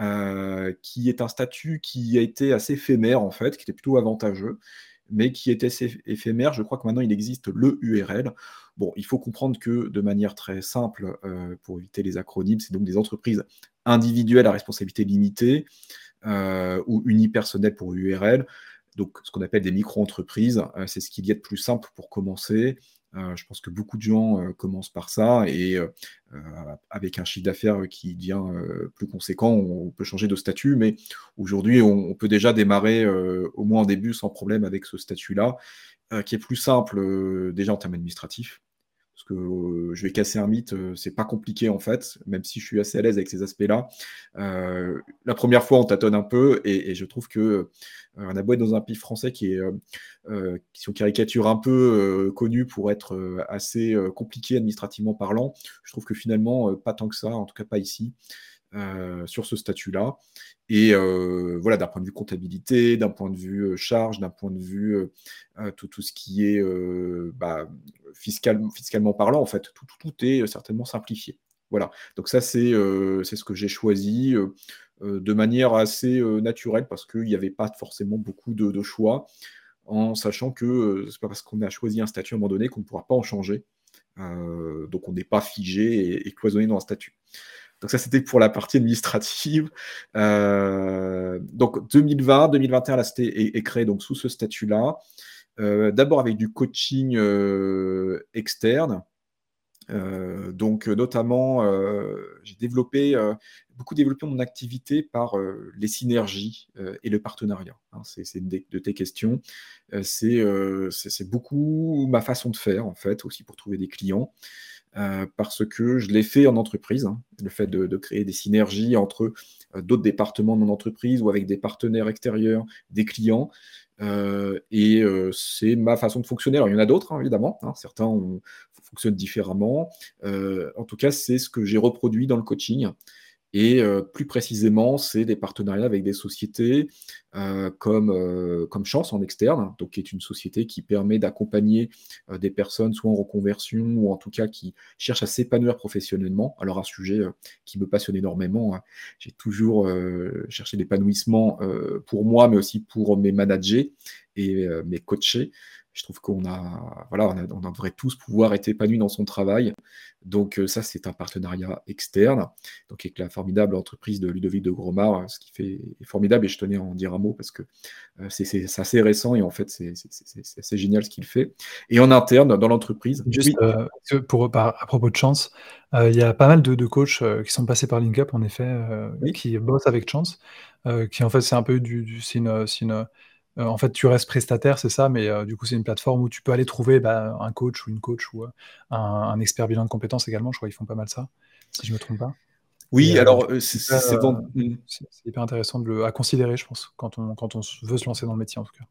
Euh, qui est un statut qui a été assez éphémère en fait, qui était plutôt avantageux, mais qui était assez éphémère. Je crois que maintenant il existe le URL. Bon, il faut comprendre que de manière très simple, euh, pour éviter les acronymes, c'est donc des entreprises individuel à responsabilité limitée ou unipersonnel pour URL. Donc, ce qu'on appelle des micro-entreprises, c'est ce qu'il y a de plus simple pour commencer. Je pense que beaucoup de gens commencent par ça et avec un chiffre d'affaires qui devient plus conséquent, on, peut changer de statut. Mais aujourd'hui, on, peut déjà démarrer au moins en début sans problème avec ce statut-là, qui est plus simple déjà en termes administratifs parce que euh, je vais casser un mythe, euh, c'est pas compliqué en fait, même si je suis assez à l'aise avec ces aspects-là. Euh, la première fois, on tâtonne un peu, et, je trouve que on a beau être dans un pays français qui est, qui sont caricature un peu connu pour être assez compliqué administrativement parlant. Je trouve que finalement, pas tant que ça, en tout cas pas ici. Sur ce statut-là. Et voilà, d'un point de vue comptabilité, d'un point de vue charge, d'un point de vue tout, tout, ce qui est bah, fiscalement parlant, en fait, tout, tout, est certainement simplifié. Voilà, donc ça c'est ce que j'ai choisi de manière assez naturelle parce qu'il n'y avait pas forcément beaucoup de, choix, en sachant que c'est pas parce qu'on a choisi un statut à un moment donné qu'on ne pourra pas en changer. donc on n'est pas figé et, cloisonné dans un statut. Donc ça, c'était pour la partie administrative. Euh, donc 2020, 2021, là, c'était est, créé donc sous ce statut-là. Euh, d'abord avec du coaching euh, externe. donc notamment, j'ai développé beaucoup développé mon activité par les synergies et le partenariat. Hein. c'est une de tes questions. c'est beaucoup ma façon de faire en fait aussi pour trouver des clients. Euh, parce que je l'ai fait en entreprise, hein, le fait de, créer des synergies entre euh, d'autres départements de mon entreprise ou avec des partenaires extérieurs, des clients. Euh, et c'est ma façon de fonctionner. Alors, il y en a d'autres, hein, évidemment. Hein. certains fonctionnent différemment. en tout cas, c'est ce que j'ai reproduit dans le coaching. Et euh, plus précisément, c'est des partenariats avec des sociétés euh, comme, euh, comme Chance en externe, donc qui est une société qui permet d'accompagner des personnes soit en reconversion ou en tout cas qui cherchent à s'épanouir professionnellement. Alors un sujet qui me passionne énormément. Hein. J'ai toujours cherché l'épanouissement pour moi, mais aussi pour mes managers et mes coachés je trouve qu'on a, voilà, on, devrait tous pouvoir être épanouis dans son travail. Donc euh, ça, c'est un partenariat externe, donc avec la formidable entreprise de Ludovic de Gromard, ce qui fait est formidable. Et je tenais à en dire un mot parce que euh, c'est assez récent et en fait, c'est assez génial ce qu'il fait. Et en interne, dans l'entreprise. Juste euh, pour à propos de chance, il y a pas mal de, coachs qui sont passés par LinkUp, en effet, qui bossent avec Chance, qui en fait c'est un peu du, c'est une euh, en fait, tu restes prestataire, c'est ça, mais euh, du coup, c'est une plateforme où tu peux aller trouver bah, un coach ou une coach ou euh, un, expert bilan de compétences également. Je crois qu'ils font pas mal ça, si je me trompe pas. Oui, alors c'est hyper intéressant de le, à considérer, je pense, quand on, quand on veut se lancer dans le métier en tout cas.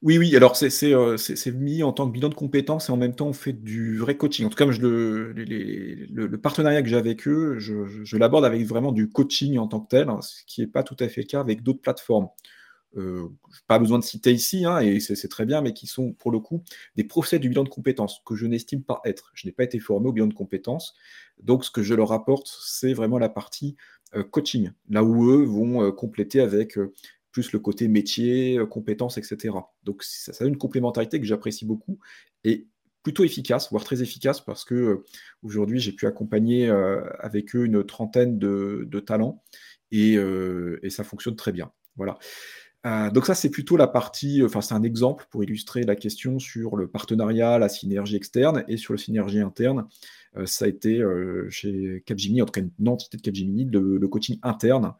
Oui, oui, alors c'est mis en tant que bilan de compétences et en même temps on fait du vrai coaching. En tout cas, je le, le, partenariat que j'ai avec eux, je, je l'aborde avec vraiment du coaching en tant que tel, hein, ce qui n'est pas tout à fait le cas avec d'autres plateformes. Euh, pas besoin de citer ici, hein, et c'est très bien, mais qui sont pour le coup des procès du bilan de compétences que je n'estime pas être. Je n'ai pas été formé au bilan de compétences, donc ce que je leur apporte, c'est vraiment la partie euh, coaching, là où eux vont euh, compléter avec plus le côté métier, compétences, etc. Donc ça, a une complémentarité que j'apprécie beaucoup et plutôt efficace, voire très efficace, parce que aujourd'hui j'ai pu accompagner avec eux une trentaine de, talents et, et, ça fonctionne très bien. Voilà. Euh, donc ça, c'est plutôt la partie, enfin c'est un exemple pour illustrer la question sur le partenariat, la synergie externe et sur la synergie interne. Euh, ça a été euh, chez Capgemini, en tout cas une entité de Capgemini, le, coaching interne.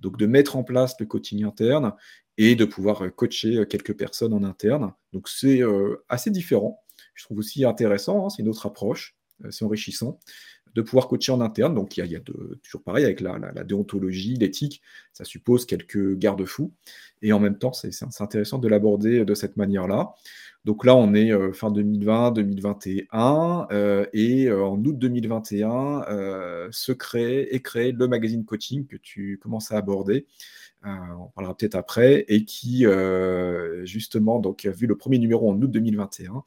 Donc de mettre en place le coaching interne et de pouvoir coacher quelques personnes en interne. Donc c'est assez différent. Je trouve aussi intéressant, hein, c'est une autre approche, c'est enrichissant de pouvoir coacher en interne. Donc il y a, toujours pareil avec la, déontologie, l'éthique, ça suppose quelques garde-fous. Et en même temps, c'est intéressant de l'aborder de cette manière-là. Donc là, on est euh, fin 2020, 2021, euh, et euh, en août 2021, se crée et créé le magazine coaching que tu commences à aborder. on parlera peut-être après, et qui justement donc vu le premier numéro en août 2021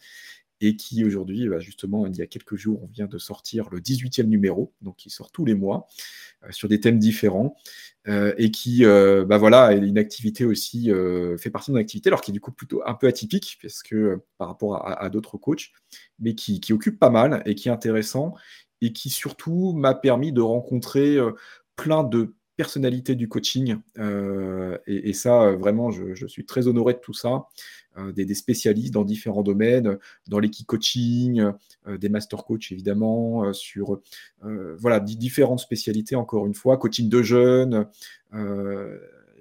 et qui aujourd'hui, bah, justement, il y a quelques jours, on vient de sortir le 18e numéro, donc qui sort tous les mois, euh, sur des thèmes différents, euh, et qui, euh, bah voilà, une activité aussi, fait partie mon activité, alors qui est du coup plutôt un peu atypique, parce que par rapport à, d'autres coachs, mais qui, qui, occupe pas mal et qui est intéressant, et qui surtout m'a permis de rencontrer plein de personnalités du coaching. et, ça, vraiment, je, suis très honoré de tout ça. Des, spécialistes dans différents domaines, dans l'équipe coaching, des master coach évidemment, sur voilà, différentes spécialités, encore une fois, coaching de jeunes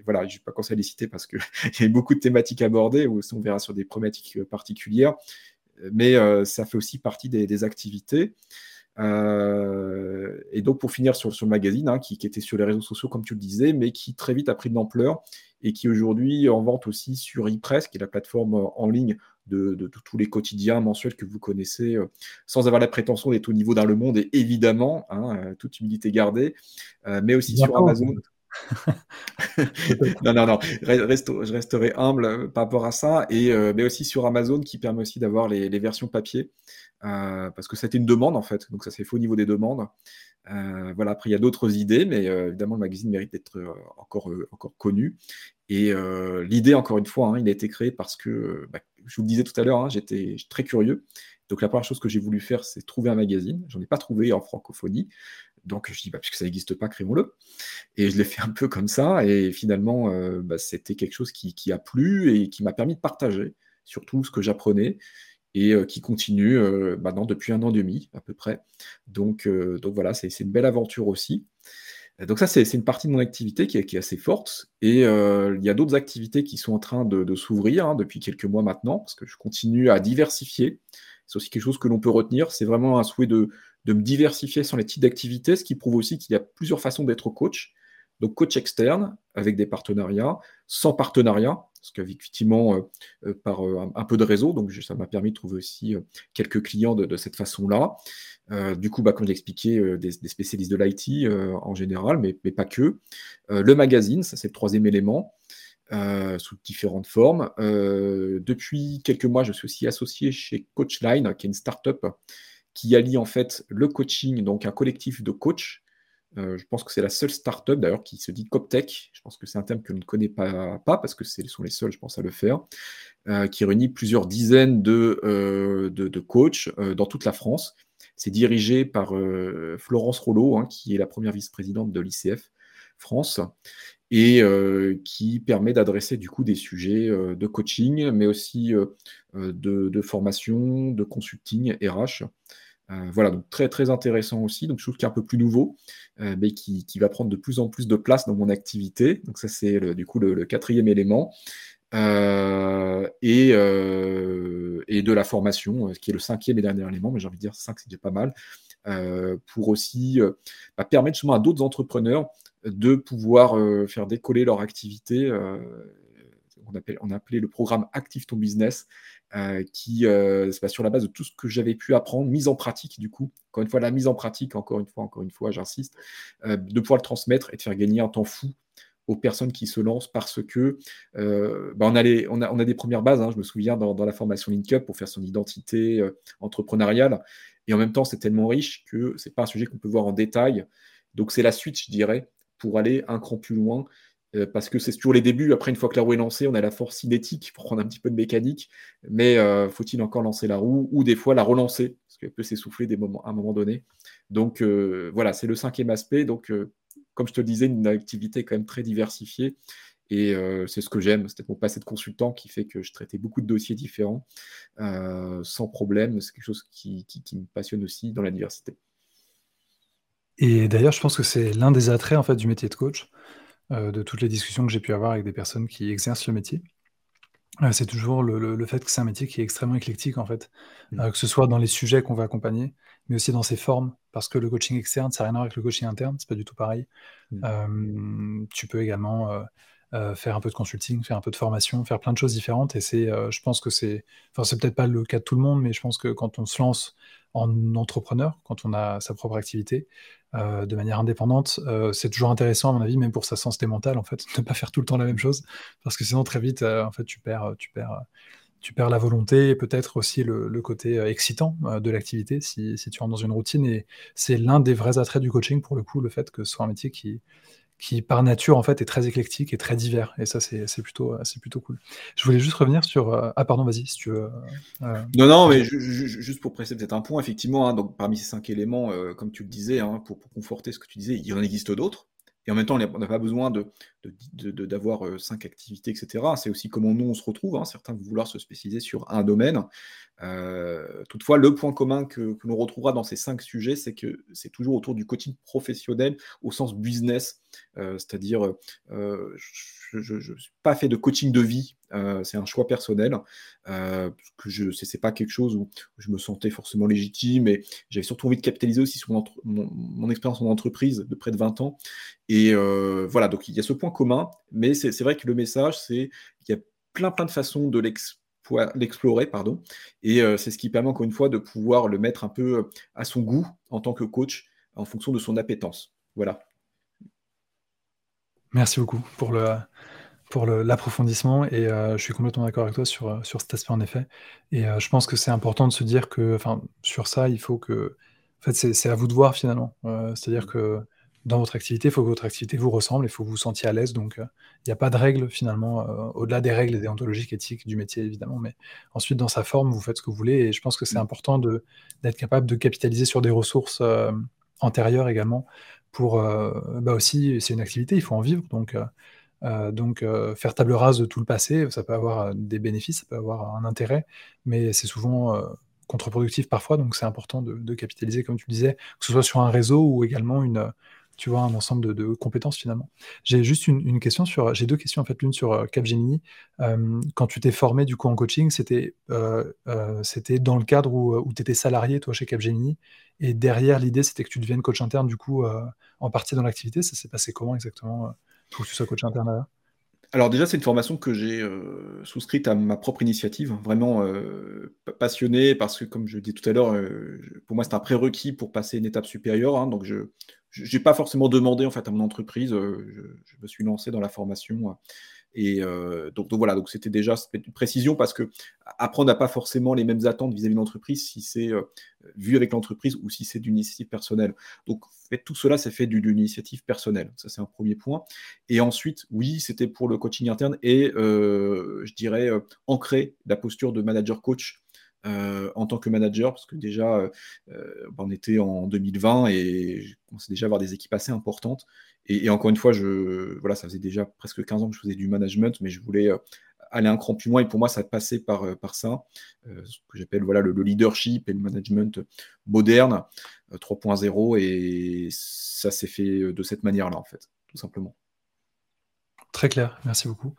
voilà, je ne vais pas commencer à les citer parce qu'il *laughs* y a beaucoup de thématiques abordées, ou on verra sur des problématiques particulières, mais ça fait aussi partie des activités. Euh, et donc, pour finir sur, le magazine, hein, qui, était sur les réseaux sociaux, comme tu le disais, mais qui très vite a pris de l'ampleur et qui aujourd'hui en vente aussi sur ePress, qui est la plateforme euh, en ligne de, tous les quotidiens mensuels que vous connaissez, euh, sans avoir la prétention d'être au niveau d'un Le Monde, et évidemment, hein, toute humilité gardée, mais aussi sur Amazon. *laughs* *laughs* non, non, non, je resterai humble par rapport à ça, et, mais aussi sur Amazon qui permet aussi d'avoir les, les, versions papier. Euh, parce que c'était une demande en fait, donc ça s'est fait au niveau des demandes. Euh, voilà, après il y a d'autres idées, mais euh, évidemment le magazine mérite d'être encore, encore connu. Et l'idée, encore une fois, hein, il a été créé parce que, bah, je vous le disais tout à l'heure, hein, j'étais très curieux. Donc la première chose que j'ai voulu faire, c'est trouver un magazine. J'en ai pas trouvé en francophonie. Donc je dis, bah, puisque ça n'existe pas, créons-le. Et je l'ai fait un peu comme ça. Et finalement, bah, c'était quelque chose qui, qui, a plu et qui m'a permis de partager surtout ce que j'apprenais et euh, qui continue euh, maintenant depuis un an et demi à peu près. Donc, euh, donc voilà, c'est une belle aventure aussi. Donc ça, c'est une partie de mon activité qui est, assez forte. Et il y a d'autres activités qui sont en train de, s'ouvrir hein, depuis quelques mois maintenant, parce que je continue à diversifier. C'est aussi quelque chose que l'on peut retenir. C'est vraiment un souhait de, de, me diversifier sur les types d'activités, ce qui prouve aussi qu'il y a plusieurs façons d'être coach. Donc coach externe avec des partenariats, sans partenariat, parce qu'effectivement, euh, euh, par euh, un, peu de réseau, donc ça m'a permis de trouver aussi quelques clients de, cette façon-là. du coup, bah, comme j'ai expliqué, des, spécialistes de l'IT en général, mais, pas que. le magazine, ça c'est le troisième élément. sous différentes formes. depuis quelques mois, je suis aussi associé chez Coachline, qui est une startup qui allie en fait le coaching, donc un collectif de coachs, euh, je pense que c'est la seule startup d'ailleurs qui se dit CopTech. Je pense que c'est un terme que l'on ne connaît pas, parce que ce sont les seuls, je pense, à le faire, euh, qui réunit plusieurs dizaines de, euh, de, coachs dans toute la France. C'est dirigé par Florence Rollo, hein, qui est la première vice-présidente de l'ICF France, et qui permet d'adresser du coup des sujets de coaching, mais aussi de, de, formation, de consulting RH. Euh, voilà, donc très très intéressant aussi, donc chose qui est un peu plus nouveau, euh, mais qui, va prendre de plus en plus de place dans mon activité. Donc ça c'est du coup le, quatrième élément. Euh, et, et, de la formation, qui est le cinquième et dernier élément, mais j'ai envie de dire cinq c'est déjà pas mal, pour aussi bah, permettre justement à d'autres entrepreneurs de pouvoir faire décoller leur activité. on, appelle, on a appelé le programme Active ton business, euh, qui, euh, sur la base de tout ce que j'avais pu apprendre, mise en pratique du coup, encore une fois, la mise en pratique, encore une fois, encore une fois, j'insiste, euh, de pouvoir le transmettre et de faire gagner un temps fou aux personnes qui se lancent parce que bah, on, a on, a, on, a des premières bases, hein, je me souviens dans, la formation Link Up pour faire son identité entrepreneuriale, et en même temps c'est tellement riche que c'est pas un sujet qu'on peut voir en détail, donc c'est la suite, je dirais, pour aller un cran plus loin euh, parce que c'est toujours les débuts. Après, une fois que la roue est lancée, on a la force cinétique pour prendre un petit peu de mécanique. Mais euh, faut-il encore lancer la roue ou des fois la relancer? Parce qu'elle peut s'essouffler à un moment donné. Donc euh, voilà, c'est le cinquième aspect. Donc, comme je te le disais, une activité quand même très diversifiée. Et c'est ce que j'aime. C'était mon passé de consultant qui fait que je traitais beaucoup de dossiers différents sans problème. C'est quelque chose qui, qui, me passionne aussi dans la diversité. Et d'ailleurs, je pense que c'est l'un des attraits en fait du métier de coach euh, de toutes les discussions que j'ai pu avoir avec des personnes qui exercent le métier. Euh, c'est toujours le, fait que c'est un métier qui est extrêmement éclectique, en fait, mmh. euh, que ce soit dans les sujets qu'on va accompagner, mais aussi dans ses formes, parce que le coaching externe, ça n'a rien à voir avec le coaching interne, c'est pas du tout pareil. Mmh. tu peux également faire un peu de consulting, faire un peu de formation, faire plein de choses différentes, et c'est, je pense que c'est, enfin, c'est peut-être pas le cas de tout le monde, mais je pense que quand on se lance en entrepreneur, quand on a sa propre activité, euh, de manière indépendante. Euh, c'est toujours intéressant, à mon avis, même pour sa santé mentale, en fait, *laughs* de ne pas faire tout le temps la même chose, parce que sinon, très vite, euh, en fait, tu perds, tu perds, tu perds la volonté et peut-être aussi le, côté excitant de l'activité si, si, tu rentres dans une routine. Et c'est l'un des vrais attraits du coaching, pour le coup, le fait que ce soit un métier qui, qui par nature en fait est très éclectique et très divers. Et ça, c'est plutôt, c'est plutôt cool. Je voulais juste revenir sur. Euh, ah, pardon, vas-y, si tu veux. Euh, non, non, mais juste pour préciser peut-être un point, effectivement, hein, donc parmi ces cinq éléments, euh, comme tu le disais, hein, pour, conforter ce que tu disais, il en existe d'autres. Et en même temps, on n'a pas besoin de, d'avoir euh, cinq activités, etc. C'est aussi comment nous, on se retrouve. Hein. Certains vont vouloir se spécialiser sur un domaine. Euh, toutefois, le point commun que, l'on retrouvera dans ces cinq sujets, c'est que c'est toujours autour du coaching professionnel au sens business. Euh, c'est-à-dire, je ne suis pas fait de coaching de vie, c'est un choix personnel. que je c'est pas quelque chose où je me sentais forcément légitime et j'avais surtout envie de capitaliser aussi sur mon, expérience en entreprise de près de 20 ans et euh, voilà, donc il y a ce point commun, mais c'est vrai que le message, c'est qu'il y a plein plein de façons de l'explorer, pardon, et euh, c'est ce qui permet encore une fois de pouvoir le mettre un peu euh, à son goût en tant que coach, en fonction de son appétence. Voilà. Merci beaucoup pour le pour l'approfondissement et je suis complètement d'accord avec toi sur, sur cet aspect en effet. Et je pense que c'est important de se dire que, enfin, sur ça, il faut que, en fait, c'est à vous de voir finalement. C'est-à-dire mmh. que dans votre activité, il faut que votre activité vous ressemble, il faut que vous vous sentiez à l'aise. Donc, euh, il n'y a pas de règles finalement, euh, au-delà des règles déontologiques, éthiques du métier évidemment, mais ensuite dans sa forme, vous faites ce que vous voulez. Et je pense que c'est mmh. important d'être capable de capitaliser sur des ressources euh, antérieures également. Pour bah aussi, c'est une activité, il faut en vivre. Donc, donc faire table rase de tout le passé, ça peut avoir des bénéfices, ça peut avoir un intérêt, mais c'est souvent contre-productif parfois. Donc, c'est important de, de, capitaliser, comme tu disais, que ce soit sur un réseau ou également une tu vois, un ensemble de, compétences finalement. J'ai juste une, question sur, j'ai deux questions en fait, l'une sur euh, Capgemini. Euh, quand tu t'es formé du coup en coaching, c'était euh, c'était dans le cadre où, tu étais salarié toi chez Capgemini, et derrière l'idée c'était que tu deviennes coach interne du coup en partie dans l'activité. Ça s'est passé comment exactement pour que tu sois coach interne là alors déjà, c'est une formation que j'ai souscrite à ma propre initiative, vraiment passionné parce que, comme je dis tout à l'heure, pour moi c'est un prérequis pour passer une étape supérieure. Hein, donc je, n'ai pas forcément demandé en fait à mon entreprise, euh, je, me suis lancé dans la formation. Et euh, donc, voilà, donc c'était déjà une précision parce que apprendre n'a pas forcément les mêmes attentes vis-à-vis de l'entreprise si c'est euh, vu avec l'entreprise ou si c'est d'une initiative personnelle. Donc tout cela, c'est fait d'une initiative personnelle. Ça, c'est un premier point. Et ensuite, oui, c'était pour le coaching interne et je dirais ancrer la posture de manager-coach euh, en tant que manager, parce que déjà, euh, euh, on était en 2020 et je commençais déjà à avoir des équipes assez importantes. Et, encore une fois, voilà, ça faisait déjà presque 15 ans que je faisais du management, mais je voulais aller un cran plus loin. Et pour moi, ça passait par, ça, ce que j'appelle voilà, le, leadership et le management moderne 3.0. Et ça s'est fait de cette manière-là, en fait, tout simplement. Très clair, merci beaucoup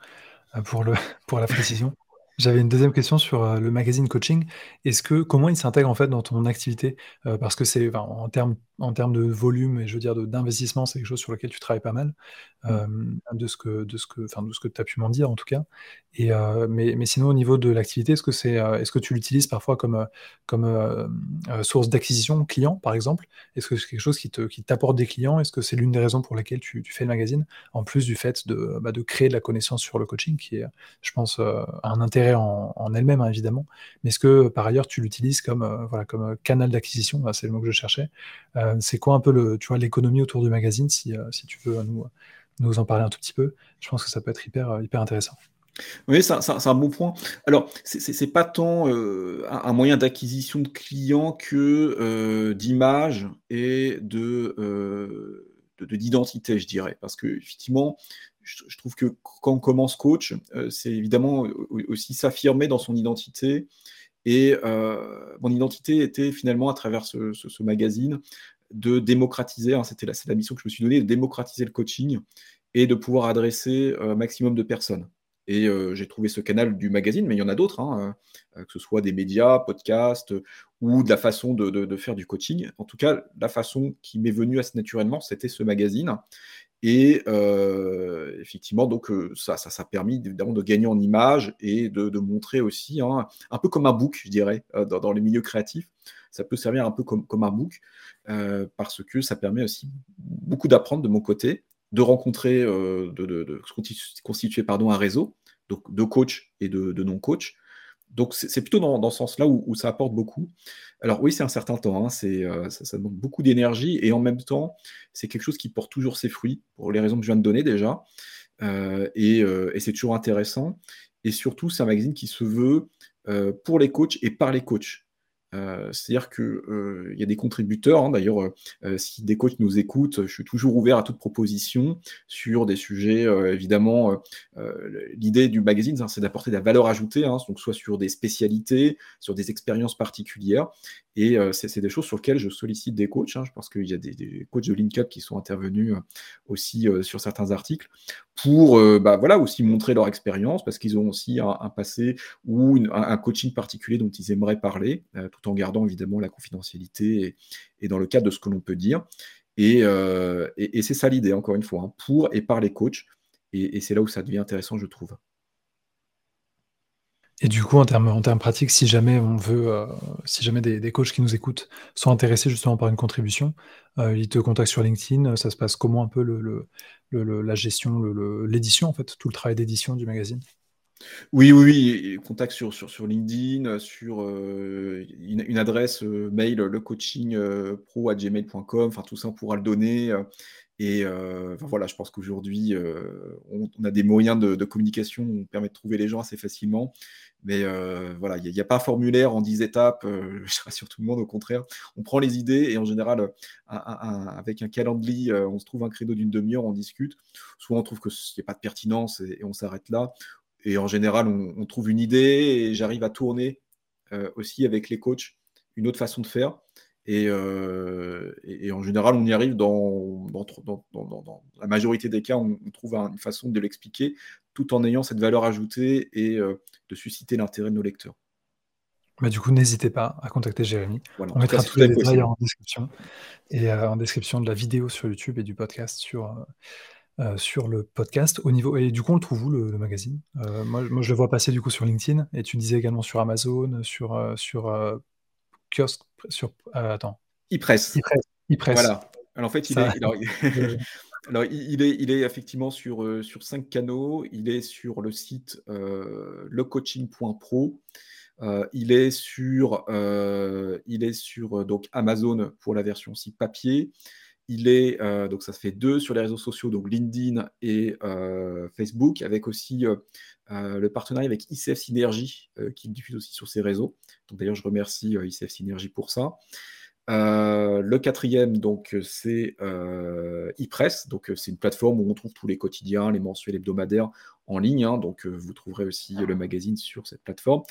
pour, le, *laughs* pour la précision. J'avais une deuxième question sur, euh, le magazine coaching. Est-ce que comment il s'intègre, en fait, dans ton activité? Euh, parce que c'est en termes en termes de volume et je veux dire d'investissement, c'est quelque chose sur lequel tu travailles pas mal, mmh. de ce que de ce que enfin, de ce que tu as pu m'en dire, en tout cas et mais mais sinon au niveau de l'activité, est-ce que c'est, est-ce que tu l'utilises parfois comme, comme, source d'acquisition client, par exemple? Est-ce que c'est quelque chose qui te qui t'apporte des clients? Est-ce que c'est l'une des raisons pour lesquelles tu tu fais le magazine? En plus du fait de, bah, de créer de la connaissance sur le coaching qui est, je pense, un intérêt en elle-même, hein, évidemment. Mais est-ce que par ailleurs tu l'utilises comme, voilà, comme, canal d'acquisition? Bah, c'est le mot que je cherchais, c'est quoi un peu le, tu vois, l'économie autour du magazine, si, euh, si tu veux nous, nous en parler un tout petit peu? Je pense que ça peut être hyper, euh, hyper intéressant. Oui, c'est un, bon point. Alors, c'est pas tant euh, un moyen d'acquisition de clients que d'image et de d'identité, je dirais. Parce que, effectivement, je, trouve que quand on commence coach, c'est évidemment aussi s'affirmer dans son identité et euh, mon identité était finalement, à travers ce, magazine, de démocratiser, hein, c'était la, la, mission que je me suis donnée, de démocratiser le coaching et de pouvoir adresser un maximum de personnes. Et euh, j'ai trouvé ce canal du magazine, mais il y en a d'autres, hein, euh, que ce soit des médias, podcasts, ou de la façon de, de, faire du coaching. En tout cas, la façon qui m'est venue assez naturellement, c'était ce magazine. Et euh, effectivement, donc euh, ça, ça, a permis évidemment de gagner en image et de, montrer aussi, hein, un peu comme un book, je dirais, euh, dans, les milieux créatifs. Ça peut servir un peu comme, un book, parce que ça permet aussi beaucoup d'apprendre de mon côté, de rencontrer, de, de, constituer un réseau de coach et de, de non-coach, donc c'est plutôt dans, ce sens-là où, ça apporte beaucoup. Alors oui, c'est un certain temps, hein, euh, ça, demande beaucoup d'énergie, et en même temps, c'est quelque chose qui porte toujours ses fruits, pour les raisons que je viens de donner déjà, euh, euh, et, c'est toujours intéressant. Et surtout, c'est un magazine qui se veut pour les coachs et par les coachs. Euh, c'est-à-dire qu'il euh, y a des contributeurs, hein, d'ailleurs, euh, si des coachs nous écoutent, je suis toujours ouvert à toute proposition sur des sujets, évidemment, l'idée du magazine, hein, c'est d'apporter de la valeur ajoutée, hein, donc soit sur des spécialités, sur des expériences particulières, et c'est des choses sur lesquelles je sollicite des coachs, parce qu'il y a des, coachs de LinkUp qui sont intervenus aussi sur certains articles, pour bah, voilà, aussi montrer leur expérience, parce qu'ils ont aussi un, passé ou un, coaching particulier dont ils aimeraient parler, tout en gardant évidemment la confidentialité et, dans le cadre de ce que l'on peut dire. Et, c'est ça l'idée, encore une fois, pour et par les coachs. et c'est là où ça devient intéressant, je trouve. Et du coup, en termes, en termes pratiques, si jamais on veut, euh, si jamais des, des, coachs qui nous écoutent sont intéressés justement par une contribution, euh, ils te contactent sur LinkedIn. Ça se passe comment un peu le, le, la gestion, l'édition en fait, tout le travail d'édition du magazine? Oui, oui, oui, contact sur, sur, sur LinkedIn, sur euh, une, adresse mail, le gmail.com, enfin tout ça on pourra le donner. Et voilà, je pense qu'aujourd'hui, on, a des moyens de, de communication, on permet de trouver les gens assez facilement. Mais euh, voilà, il n'y a, pas un formulaire en 10 étapes, euh, *laughs* je rassure tout le monde, au contraire. On prend les idées et en général, avec un calendrier, euh, on se trouve un credo d'une demi-heure, on discute. Soit on trouve qu'il n'y a pas de pertinence et, on s'arrête là. Et en général, on, trouve une idée et j'arrive à tourner aussi avec les coachs une autre façon de faire. Et, en général, on y arrive dans, la majorité des cas, on, trouve une façon de l'expliquer tout en ayant cette valeur ajoutée et de susciter l'intérêt de nos lecteurs. Bah, du coup, n'hésitez pas à contacter Jérémy. on mettra tous les détails en description et en description de la vidéo sur YouTube et du podcast sur, sur le podcast. Au niveau et du coup, on le trouve où le, magazine? Moi, moi, je le vois passer du coup sur LinkedIn et tu disais également sur Amazon, sur sur kiosque, sur attends. E-Press. E-Press. Voilà. Alors en fait, il est, Alors, *laughs* il est, il est effectivement sur, euh, sur cinq canaux. Il est sur le site euh, lecoaching.pro. Euh, il est sur, il est sur donc Amazon pour la version aussi papier. Il est, donc ça fait deux sur les réseaux sociaux, donc LinkedIn et Facebook, avec aussi le partenariat avec ICF Synergie, qui diffuse aussi sur ces réseaux. D'ailleurs, je remercie ICF Synergie pour ça. Euh, le quatrième, donc, c'est euh, ePress. Donc, euh, c'est une plateforme où on trouve tous les quotidiens, les mensuels hebdomadaires en ligne. Hein. donc, vous trouverez aussi le magazine sur cette plateforme.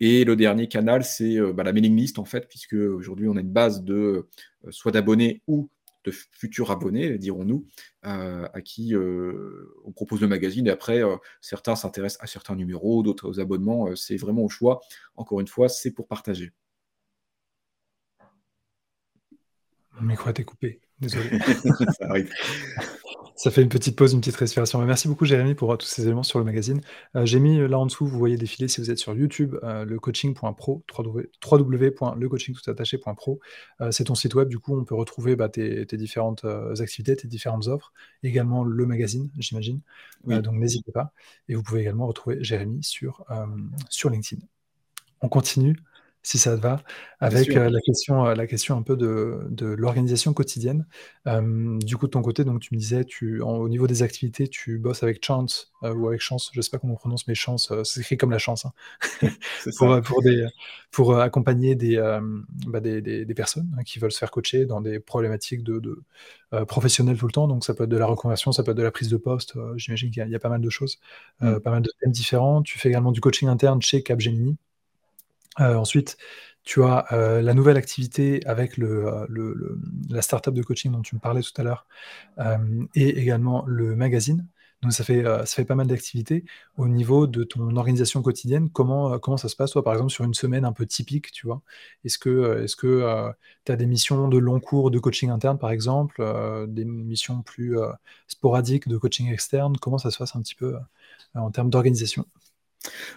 Et le dernier canal, c'est bah, la mailing list, en fait, puisque aujourd'hui, on a une base de soit d'abonnés ou de futurs abonnés, dirons-nous, à qui on propose le magazine. Et après, certains s'intéressent à certains numéros, d'autres aux abonnements. c'est vraiment au choix. Encore une fois, c'est pour partager. Mon micro a été coupé, désolé. *laughs* ça arrive. Ça fait une petite pause, une petite respiration. Merci beaucoup, Jérémy, pour euh, tous ces éléments sur le magazine. Euh, j'ai mis euh, là en dessous, vous voyez défiler si vous êtes sur YouTube, le coaching.pro, www.lecoachingtoutattaché.pro. c'est ton site web, du coup, on peut retrouver bah, tes, différentes activités, tes différentes offres, également le magazine, j'imagine. donc n'hésitez pas. Et vous pouvez également retrouver Jérémy sur, sur LinkedIn. On continue si ça te va, avec euh, la, question, euh, la question un peu de, de l'organisation quotidienne. du coup, de ton côté, donc, tu me disais, tu, au niveau des activités, tu bosses avec Chance euh, ou avec Chance, je ne sais pas comment on prononce, mais Chance, c'est écrit comme la chance, hein. *laughs* *laughs* pour, pour, des, pour accompagner des, bah, des, des, personnes hein, qui veulent se faire coacher dans des problématiques de, de professionnelles tout le temps. Donc, ça peut être de la reconversion, ça peut être de la prise de poste. J'imagine qu'il y, a pas mal de choses, mmh. pas mal de thèmes différents. Tu fais également du coaching interne chez Capgemini. Euh, ensuite, tu as euh, la nouvelle activité avec euh, la startup de coaching dont tu me parlais tout à l'heure, et également le magazine. Donc ça fait, ça fait pas mal d'activités. Au niveau de ton organisation quotidienne, comment, ça se passe, toi, par exemple, sur une semaine un peu typique, tu vois? Est-ce que tu as des missions de long cours de coaching interne, par exemple, des missions plus sporadiques de coaching externe? Comment ça se passe un petit peu en termes d'organisation?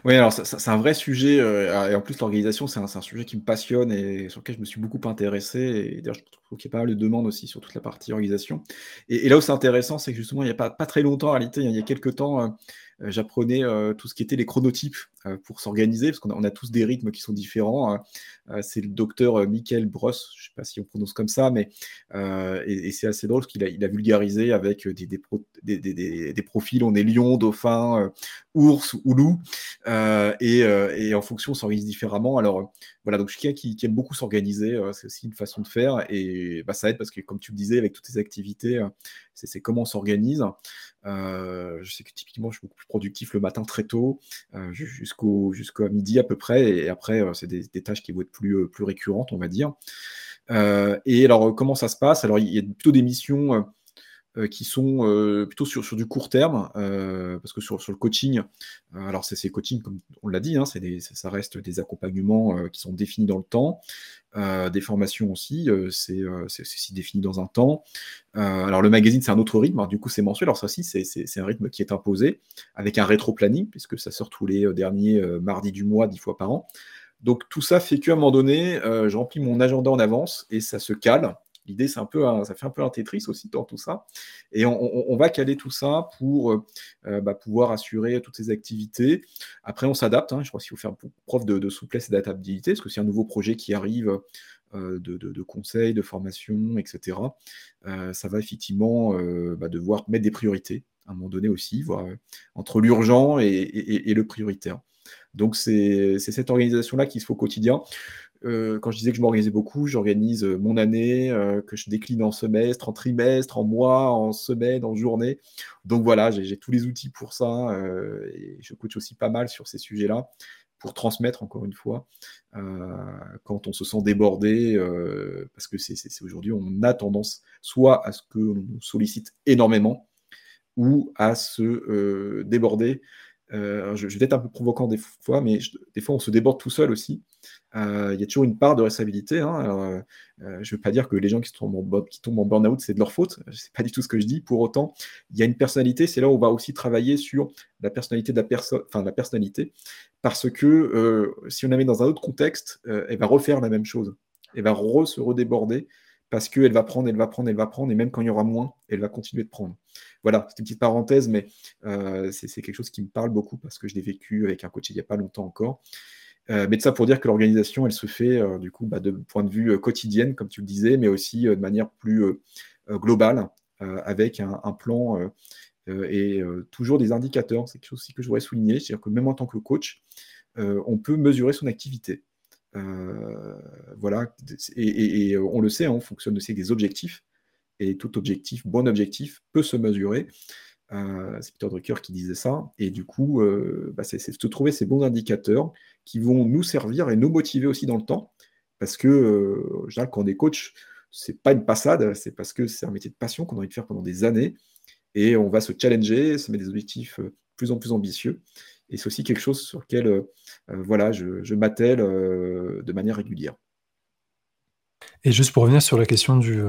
Oui, alors c'est un vrai sujet, euh, et en plus l'organisation, c'est un, sujet qui me passionne et sur lequel je me suis beaucoup intéressé. Et d'ailleurs, je trouve qu'il y a pas mal de demandes aussi sur toute la partie organisation. Et, là où c'est intéressant, c'est que justement, il n'y a pas, très longtemps, en réalité, il y a quelques temps, euh, j'apprenais tout ce qui était les chronotypes pour s'organiser, parce qu'on a, tous des rythmes qui sont différents. Hein. c'est le docteur Michael Bross, je ne sais pas si on prononce comme ça, mais et, c'est assez drôle parce qu'il a, il a vulgarisé avec des, des, des, profils, on est lion, dauphin, ours ou loup, et, et, en fonction on s'organise différemment. Alors voilà, donc je suis quelqu'un qui, aime beaucoup s'organiser, c'est aussi une façon de faire, et bah, ça aide parce que comme tu le disais, avec toutes ces activités, c'est comment on s'organise. Euh, je sais que typiquement, je suis beaucoup plus productif le matin très tôt, euh, jusqu'au jusqu'à midi à peu près, et après, euh, c'est des, tâches qui vont être plus, plus récurrentes, on va dire. et alors, comment ça se passe? Alors, il y a plutôt des missions euh, qui sont euh, plutôt sur, sur, du court terme, euh, parce que sur, sur le coaching, alors c'est ces coachings, comme on l'a dit, hein, des, ça reste des accompagnements qui sont définis dans le temps, des formations aussi, c'est aussi défini dans un temps. alors le magazine, c'est un autre rythme, du coup c'est mensuel, alors ça aussi, c'est un rythme qui est imposé, avec un rétro-planning, puisque ça sort tous les derniers mardis du mois, dix fois par an. Donc tout ça fait qu'à un moment donné, je remplis mon agenda en avance et ça se cale. L'idée, c'est un peu, ça fait un peu un Tetris aussi dans tout ça. Et on, va caler tout ça pour euh, euh, bah, pouvoir assurer toutes ces activités. Après, on s'adapte. Hein. je crois qu'il faut faire preuve de, souplesse et d'adaptabilité, parce que c'est un nouveau projet qui arrive euh, de, de, conseils, de formation, etc. ça va effectivement bah, devoir mettre des priorités à un moment donné aussi, voir entre l'urgent et, le prioritaire. Donc c'est cette organisation-là qui se fait au quotidien. Euh, quand je disais que je m'organisais beaucoup, j'organise euh, mon année, euh, que je décline en semestre, en trimestre, en mois, en semaine, en journée. Donc voilà, j'ai tous les outils pour ça je coach aussi pas mal sur ces sujets-là pour transmettre encore une fois quand on se sent débordé, parce que c'est aujourd'hui on a tendance soit à ce que l'on sollicite énormément ou à se déborder euh, je, vais être un peu provocant des fois, mais des fois on se déborde tout seul aussi. Euh, il y a toujours une part de responsabilité. Hein. Euh, je ne veux pas dire que les gens qui tombent en, qui burn-out, c'est de leur faute. C'est pas du tout ce que je dis. Pour autant, il y a une personnalité. C'est là où on va aussi travailler sur la personnalité de la personne, enfin la personnalité, parce que si on la met dans un autre contexte, elle va refaire la même chose. Elle va se redéborder parce qu'elle va prendre, elle va prendre, elle va prendre, et même quand il y aura moins, elle va continuer de prendre. Voilà, c'est une petite parenthèse, mais euh, c'est quelque chose qui me parle beaucoup parce que je l'ai vécu avec un coach il n'y a pas longtemps encore. Euh, mais de ça pour dire que l'organisation, elle se fait euh, du coup bah, de point de vue quotidien, comme tu le disais, mais aussi de manière plus globale, avec un, plan et toujours des indicateurs. C'est quelque chose que je voudrais souligner, c'est-à-dire que même en tant que coach, on peut mesurer son activité. Euh, voilà, et, on le sait, hein, on fonctionne aussi avec des objectifs, et tout objectif, bon objectif, peut se mesurer. Euh, c'est Peter Drucker qui disait ça, et du coup, euh, bah, c'est de trouver ces bons indicateurs qui vont nous servir et nous motiver aussi dans le temps, parce que, général, quand on est coach, c'est pas une passade, c'est parce que c'est un métier de passion qu'on a envie de faire pendant des années, et on va se challenger, se mettre des objectifs plus en plus ambitieux, et c'est aussi quelque chose sur lequel euh, euh, voilà, je, je euh, de manière régulière. Et juste pour revenir sur la question du,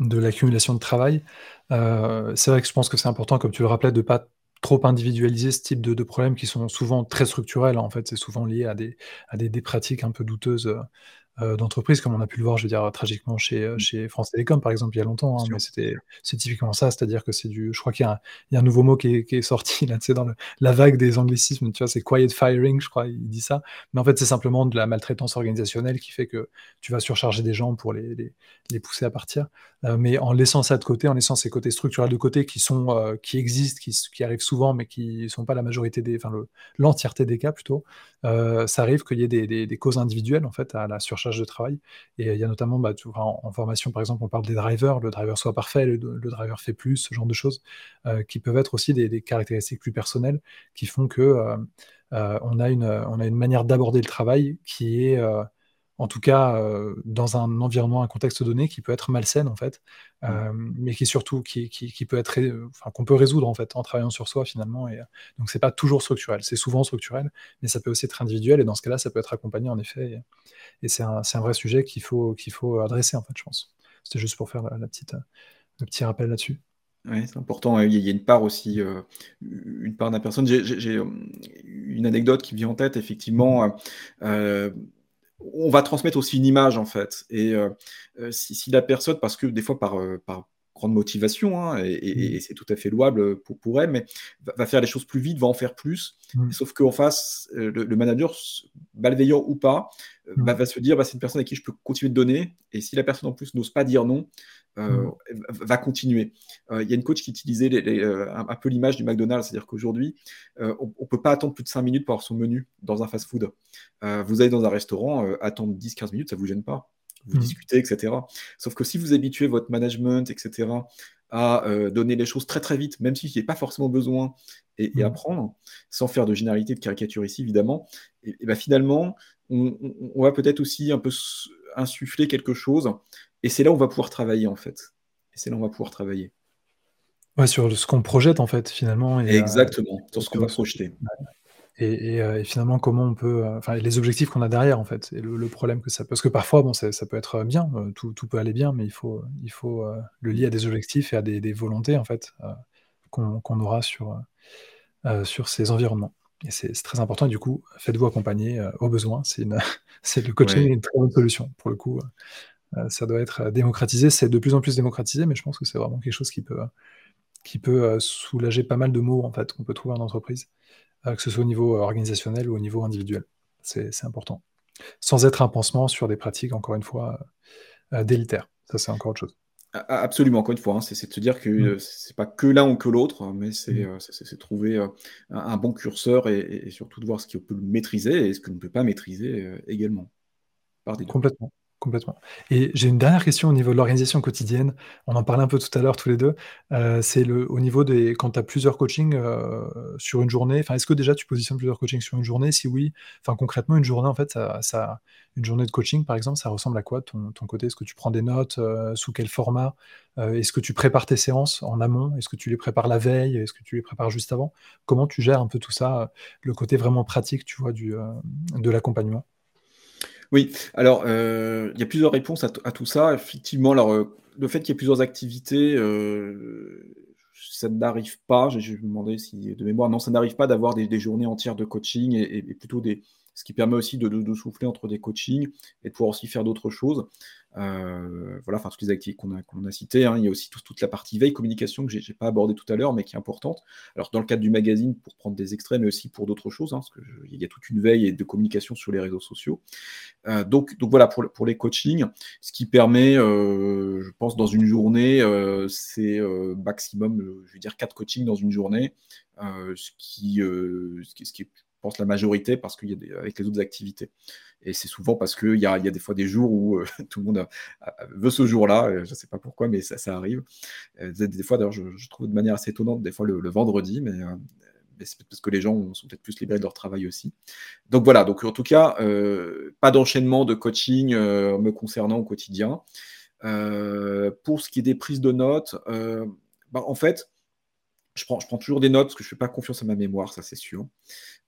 de l'accumulation de travail, c'est vrai que je pense que c'est important, comme tu le rappelais, de ne pas trop individualiser ce type de, de, problèmes qui sont souvent très structurels. En fait, c'est souvent lié à des, à des, des, pratiques un peu douteuses euh, d'entreprise, comme on a pu le voir, je veux dire, tragiquement chez, euh, mmh. chez France Télécom, par exemple, il y a longtemps. Hein, mais c'était, c'est typiquement ça, c'est-à-dire que c'est du. Je crois qu'il y a un, nouveau mot qui est, qui est sorti là, tu sais, dans la vague des anglicismes, tu vois, c'est quiet firing, je crois, il dit ça. Mais en fait, c'est simplement de la maltraitance organisationnelle qui fait que tu vas surcharger des gens pour les, les, les pousser à partir. Euh, mais en laissant ça de côté, en laissant ces côtés structurels de côté qui sont, qui existent, qui, qui, arrivent souvent, mais qui ne sont pas la majorité des, enfin, l'entièreté des cas plutôt, ça arrive qu'il y ait des, des, des, causes individuelles en fait à la surcharge de travail. Et il y a notamment, bah, en, formation par exemple, on parle des drivers, le driver soit parfait, le, driver fait plus, ce genre de choses, euh, qui peuvent être aussi des, caractéristiques plus personnelles qui font que euh, euh, on, a une, on a une manière d'aborder le travail qui est en tout cas euh, dans un environnement, un contexte donné qui peut être malsaine en fait, mmh. euh, mais qui surtout qui, qui, peut être, enfin, qu'on peut résoudre en fait en travaillant sur soi finalement. Et, donc c'est pas toujours structurel, c'est souvent structurel, mais ça peut aussi être individuel et dans ce cas-là, ça peut être accompagné en effet. Et, c'est un, un, vrai sujet qu'il faut qu'il faut adresser en fait, je pense. C'était juste pour faire la, petite, le petit rappel là-dessus. Oui, c'est important. Il y a une part aussi, euh, une part d'un personne. J'ai une anecdote qui vient en tête, effectivement on va transmettre aussi une image en fait. Et euh, euh, si, la personne, parce que des fois par, euh, par grande motivation, hein, Mmh. et, c'est tout à fait louable pour, pour elle, mais va, faire les choses plus vite, va en faire plus. Mmh. Sauf qu'en face, le, le, manager, malveillant ou pas, mmh. va se dire bah, c'est une personne à qui je peux continuer de donner. Et si la personne en plus n'ose pas dire non, euh, va continuer. Euh, il y a une coach qui utilisait euh, un, peu l'image du McDonald's, c'est-à-dire qu'aujourd'hui, on ne peut pas attendre plus de 5 minutes pour avoir son menu dans un fast-food. vous allez dans un restaurant, attendre 10-15 minutes, ça ne vous gêne pas. Vous discutez, etc. Sauf que si vous habituez votre management, etc., à donner les choses très très vite, même s'il n'y a pas forcément besoin, et, apprendre, sans faire de généralité, de caricature ici, évidemment, et, ben finalement, on, on va peut-être aussi un peu insuffler quelque chose et c'est là où on va pouvoir travailler, en fait. Et c'est là où on va pouvoir travailler. Ouais, sur ce qu'on projette, en fait, finalement. Et, Exactement, sur ce qu'on va projeter. Et, et, finalement, comment on peut. Enfin, les objectifs qu'on a derrière, en fait. Et le, problème que ça. Parce que parfois, bon, ça, ça peut être bien, tout, tout, peut aller bien, mais il faut, il faut le lier à des objectifs et à des, des volontés, en fait, qu'on aura sur, sur ces environnements. Et c'est très important. Et du coup, faites-vous accompagner au besoin. C'est *laughs* le coaching est une très bonne solution, pour le coup. Euh, ça doit être euh, démocratisé. C'est de plus en plus démocratisé, mais je pense que c'est vraiment quelque chose qui peut, qui peut euh, soulager pas mal de mots en fait, qu'on peut trouver en entreprise, que ce soit au niveau organisationnel ou au niveau individuel. C'est important. Sans être un pansement sur des pratiques, encore une fois, délitaires. Ça, c'est encore autre chose. Absolument, encore une fois, hein, c'est de se dire que mmh. c'est pas que l'un ou que l'autre, mais c'est mmh. trouver un, bon curseur et, surtout de voir ce qu'on peut maîtriser et ce que l'on ne peut pas maîtriser également. Par des Complètement. Complètement. Et j'ai une dernière question au niveau de l'organisation quotidienne. On en parlait un peu tout à l'heure tous les deux. Euh, c'est le au niveau des quand tu as plusieurs coachings, euh, sur une journée, enfin, est-ce que déjà tu positionnes plusieurs coachings sur une journée? Si oui, enfin, concrètement, une journée, en fait, ça une journée de coaching, par exemple, ça ressemble à quoi ton côté? Est-ce que tu prends des notes? Euh, sous quel format? est-ce que tu prépares tes séances en amont? Est-ce que tu les prépares la veille? Est-ce que tu les prépares juste avant? Comment tu gères un peu tout ça, le côté vraiment pratique, tu vois, de l'accompagnement? Oui, alors euh, il y a plusieurs réponses à, tout ça. Effectivement, alors, euh, le fait qu'il y ait plusieurs activités, euh, ça n'arrive pas. Je, me demandais si de mémoire, non, ça n'arrive pas d'avoir des, journées entières de coaching et plutôt des, ce qui permet aussi de, souffler entre des coachings et de pouvoir aussi faire d'autres choses. Euh, voilà, enfin, toutes les activités qu'on a, qu'on a citées. Hein. Il y a aussi toute la partie veille communication que je n'ai pas abordée tout à l'heure, mais qui est importante. Alors, dans le cadre du magazine, pour prendre des extraits, mais aussi pour d'autres choses, hein, parce qu'il y a toute une veille de communication sur les réseaux sociaux. Euh, donc, donc, voilà, pour, pour, les coachings, ce qui permet, euh, je pense, dans une journée, c'est maximum, je veux dire, quatre coachings dans une journée, ce, qui, ce, qui, ce qui est pense, la majorité, parce qu'il y a des, avec les autres activités. Et c'est souvent parce qu'il y a, y a des fois des jours où euh, *laughs* tout le monde veut ce jour-là, euh, je ne sais pas pourquoi, mais ça, ça arrive. Euh, des, fois, d'ailleurs, je, trouve de manière assez étonnante, des fois le, vendredi, mais, c'est parce que les gens sont peut-être plus libérés de leur travail aussi. Donc voilà, donc en tout cas, pas d'enchaînement de coaching me concernant au quotidien. pour ce qui est des prises de notes, bah, en fait, je prends, toujours des notes parce que je ne fais pas confiance à ma mémoire, ça c'est sûr.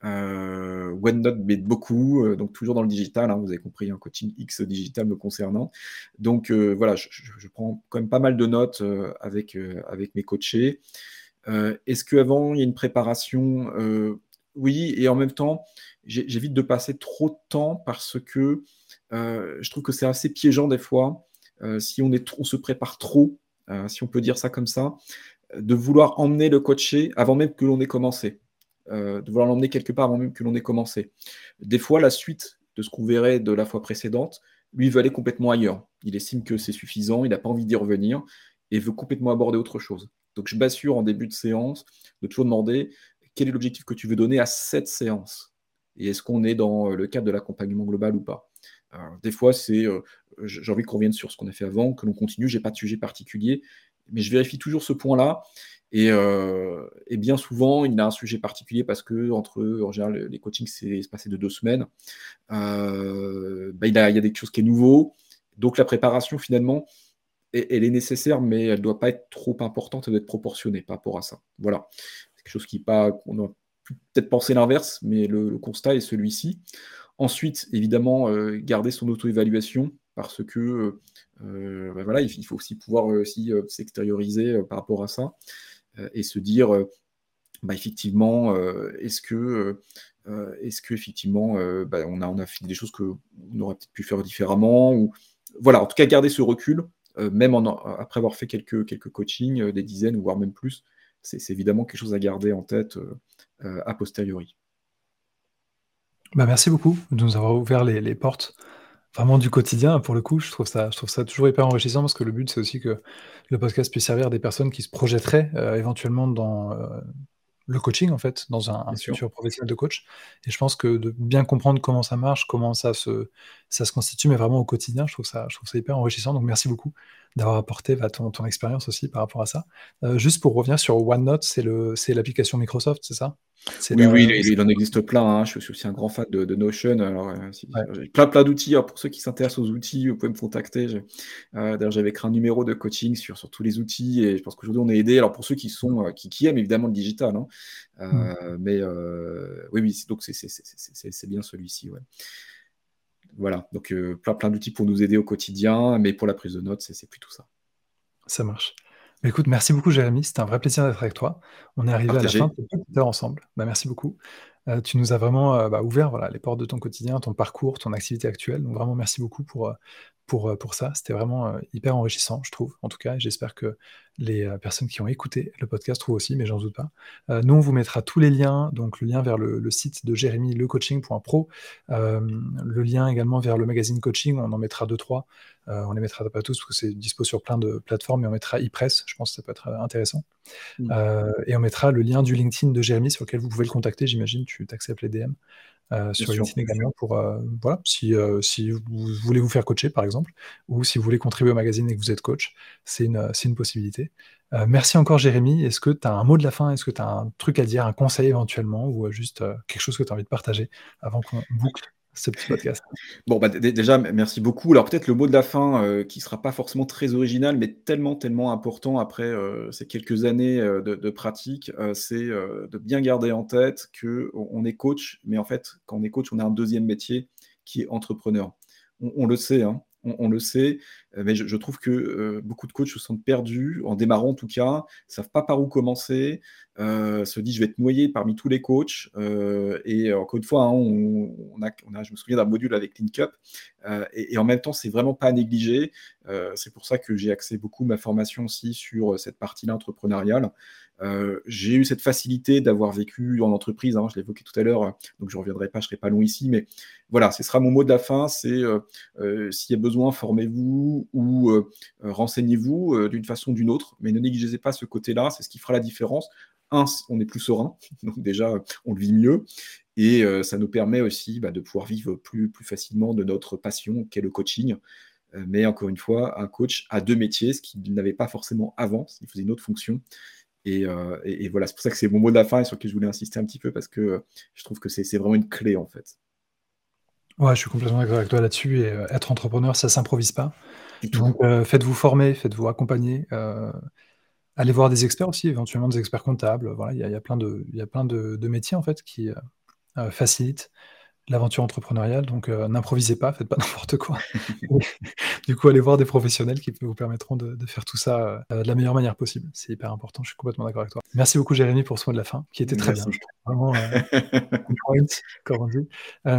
Euh, OneNote m'aide beaucoup, euh, donc toujours dans le digital, hein, vous avez compris, un coaching X digital me concernant. Donc euh, voilà, je, prends quand même pas mal de notes avec, mes coachés. Est-ce qu'avant, il y a une préparation? Oui, et en même temps, j'évite de passer trop de temps parce que je trouve que c'est assez piégeant des fois. si on se prépare trop, si on peut dire ça comme ça, de vouloir emmener le coaché avant même que l'on ait commencé, euh, de vouloir l'emmener quelque part avant même que l'on ait commencé. Des fois, la suite de ce qu'on verrait de la fois précédente, lui veut aller complètement ailleurs. Il estime que c'est suffisant, il n'a pas envie d'y revenir et veut complètement aborder autre chose. Donc je m'assure en début de séance de toujours demander quel est l'objectif que tu veux donner à cette séance? Et est-ce qu'on est dans le cadre de l'accompagnement global ou pas? des fois, c'est euh, j'ai envie qu'on revienne sur ce qu'on a fait avant, que l'on continue, j'ai pas de sujet particulier, mais je vérifie toujours ce point-là. Euh, et, bien souvent, il a un sujet particulier parce que entre en général, les coachings c'est passé de deux semaines. Euh, bah, il, y a des choses qui est nouveau. Donc la préparation, finalement, elle, est nécessaire, mais elle ne doit pas être trop importante, elle doit être proportionnée par rapport à ça. Voilà. C'est quelque chose qui pas. On a peut-être pensé l'inverse, mais le, constat est celui-ci. Ensuite, évidemment, euh, garder son auto-évaluation parce que euh, ben voilà, il faut aussi pouvoir euh, aussi euh, s'extérioriser par rapport à ça et se dire bah, effectivement, est-ce que, est-ce que effectivement, bah, on, a, on a fait des choses qu'on aurait peut-être pu faire différemment ou voilà, en tout cas garder ce recul même après avoir fait quelques, quelques coachings, des dizaines, voire même plus. C'est évidemment quelque chose à garder en tête a posteriori. Bah, merci beaucoup de nous avoir ouvert les portes vraiment du quotidien, pour le coup, je trouve ça je trouve ça toujours hyper enrichissant parce que le but, c'est aussi que le podcast puisse servir des personnes qui se projetteraient, heu, éventuellement dans, heu, le coaching, en fait, dans un un futur professionnel de coach. Et je pense que de bien comprendre comment ça marche, comment ça se ça se constitue, mais vraiment au quotidien, je trouve ça je trouve ça hyper enrichissant, donc merci beaucoup d'avoir apporté, bah, ton ton expérience aussi par rapport à ça. Heu, juste pour revenir sur OneNote, c'est l'application Microsoft, c'est ça? Oui, oui, il, en existe plein. Hein. Je suis aussi un grand fan de, Notion. Alors, euh, j'ai plein, plein d'outils. pour ceux qui s'intéressent aux outils, vous pouvez me contacter. Euh, d'ailleurs, j'avais créé un numéro de coaching sur, sur tous les outils et je pense qu'aujourd'hui, on est aidé. Alors, pour ceux qui sont, euh, qui, aiment évidemment le digital, hein. mmh. mais oui, oui, donc c'est bien celui-ci. Voilà, donc plein, plein d'outils pour nous aider au quotidien, mais pour la prise de notes, c'est plutôt ça. Ça marche. Bah, écoute, merci beaucoup Jérémy, c'était un vrai plaisir d'être avec toi. On est arrivé à la fin de cette heure ensemble. Bah, merci beaucoup. Euh, tu nous as vraiment, euh, bah, ouvert, les portes de ton quotidien, ton parcours, ton activité actuelle. Donc vraiment merci beaucoup pour, euh, ça. C'était vraiment, hyper enrichissant, je trouve, en tout cas j'espère que les, personnes qui ont écouté le podcast trouvent aussi, mais j'en doute pas. nous, on vous mettra tous les liens, donc le lien vers le site de Jérémy, lecoaching.pro, le lien également vers le magazine coaching, on en mettra deux, trois. On les mettra pas tous parce que c'est dispo sur plein de plateformes, mais on mettra e-press, je pense que ça peut être, intéressant. Mmh. et on mettra le lien du LinkedIn de Jérémy sur lequel vous pouvez le contacter, j'imagine, tu acceptes les DM. Euh, sur LinkedIn également pour euh, voilà si, euh, si vous voulez vous faire coacher par exemple ou si vous voulez contribuer au magazine et que vous êtes coach, c'est une, une possibilité. merci encore Jérémy. Est-ce que tu as un mot de la fin? Est-ce que tu as un truc à dire, un conseil éventuellement ou juste quelque chose que tu as envie de partager avant qu'on boucle? Ce petit podcast. *laughs* Bon, bah, déjà, merci beaucoup. Alors, peut-être le mot de la fin, euh, qui ne sera pas forcément très original, mais tellement, tellement important après euh, ces quelques années euh, de, pratique, c'est de bien garder en tête qu'on on est coach, mais en fait, quand on est coach, on a un deuxième métier qui est entrepreneur. On, le sait, hein, on, le sait, mais je, trouve que beaucoup de coachs se sentent perdus, en démarrant en tout cas, ne savent pas par où commencer, euh, se dit je vais être noyé parmi tous les coachs. Euh, et encore une fois, hein, on, a, je me souviens d'un module avec LinkUp, euh, et, en même temps, c'est vraiment pas à négliger. c'est pour ça que j'ai axé beaucoup ma formation aussi sur cette partie-là entrepreneuriale. J'ai eu cette facilité d'avoir vécu en entreprise, hein, je l'évoquais tout à l'heure, donc je ne reviendrai pas, je ne serai pas long ici, mais voilà, ce sera mon mot de la fin, c'est s'il y a besoin, formez-vous ou renseignez-vous d'une façon ou d'une autre, mais ne négligez pas ce côté-là, c'est ce qui fera la différence un, on est plus serein, *laughs* donc déjà, on le vit mieux. Et euh, ça nous permet aussi bah, de pouvoir vivre plus, facilement de notre passion, qu'est le coaching. Euh, mais encore une fois, un coach a deux métiers, ce qu'il n'avait pas forcément avant, il faisait une autre fonction. Euh, et, voilà, c'est pour ça que c'est mon mot de la fin et sur lequel je voulais insister un petit peu, parce que je trouve que c'est vraiment une clé, en fait. Ouais, je suis complètement d'accord avec toi là-dessus. Et être entrepreneur, ça s'improvise pas. Donc, faites-vous former, faites-vous accompagner. Allez voir des experts aussi, éventuellement des experts comptables. Voilà, il y a, plein de, y a plein de, métiers en fait qui euh, euh, facilitent l'aventure entrepreneuriale. Donc euh, n'improvisez pas, faites pas *laughs* n'importe quoi. du coup, allez voir des professionnels qui vous permettront de, faire tout ça de la meilleure manière possible. C'est hyper important. Je suis complètement d'accord avec toi. Merci beaucoup, Jérémy, pour ce mot de la fin, qui était très bien. Vraiment,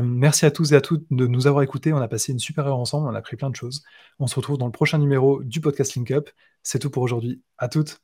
merci à tous et à toutes de nous avoir écoutés. On a passé une super heure ensemble. On a appris plein de choses. On se retrouve dans le prochain numéro du podcast Link Up. C'est tout pour aujourd'hui. À toutes.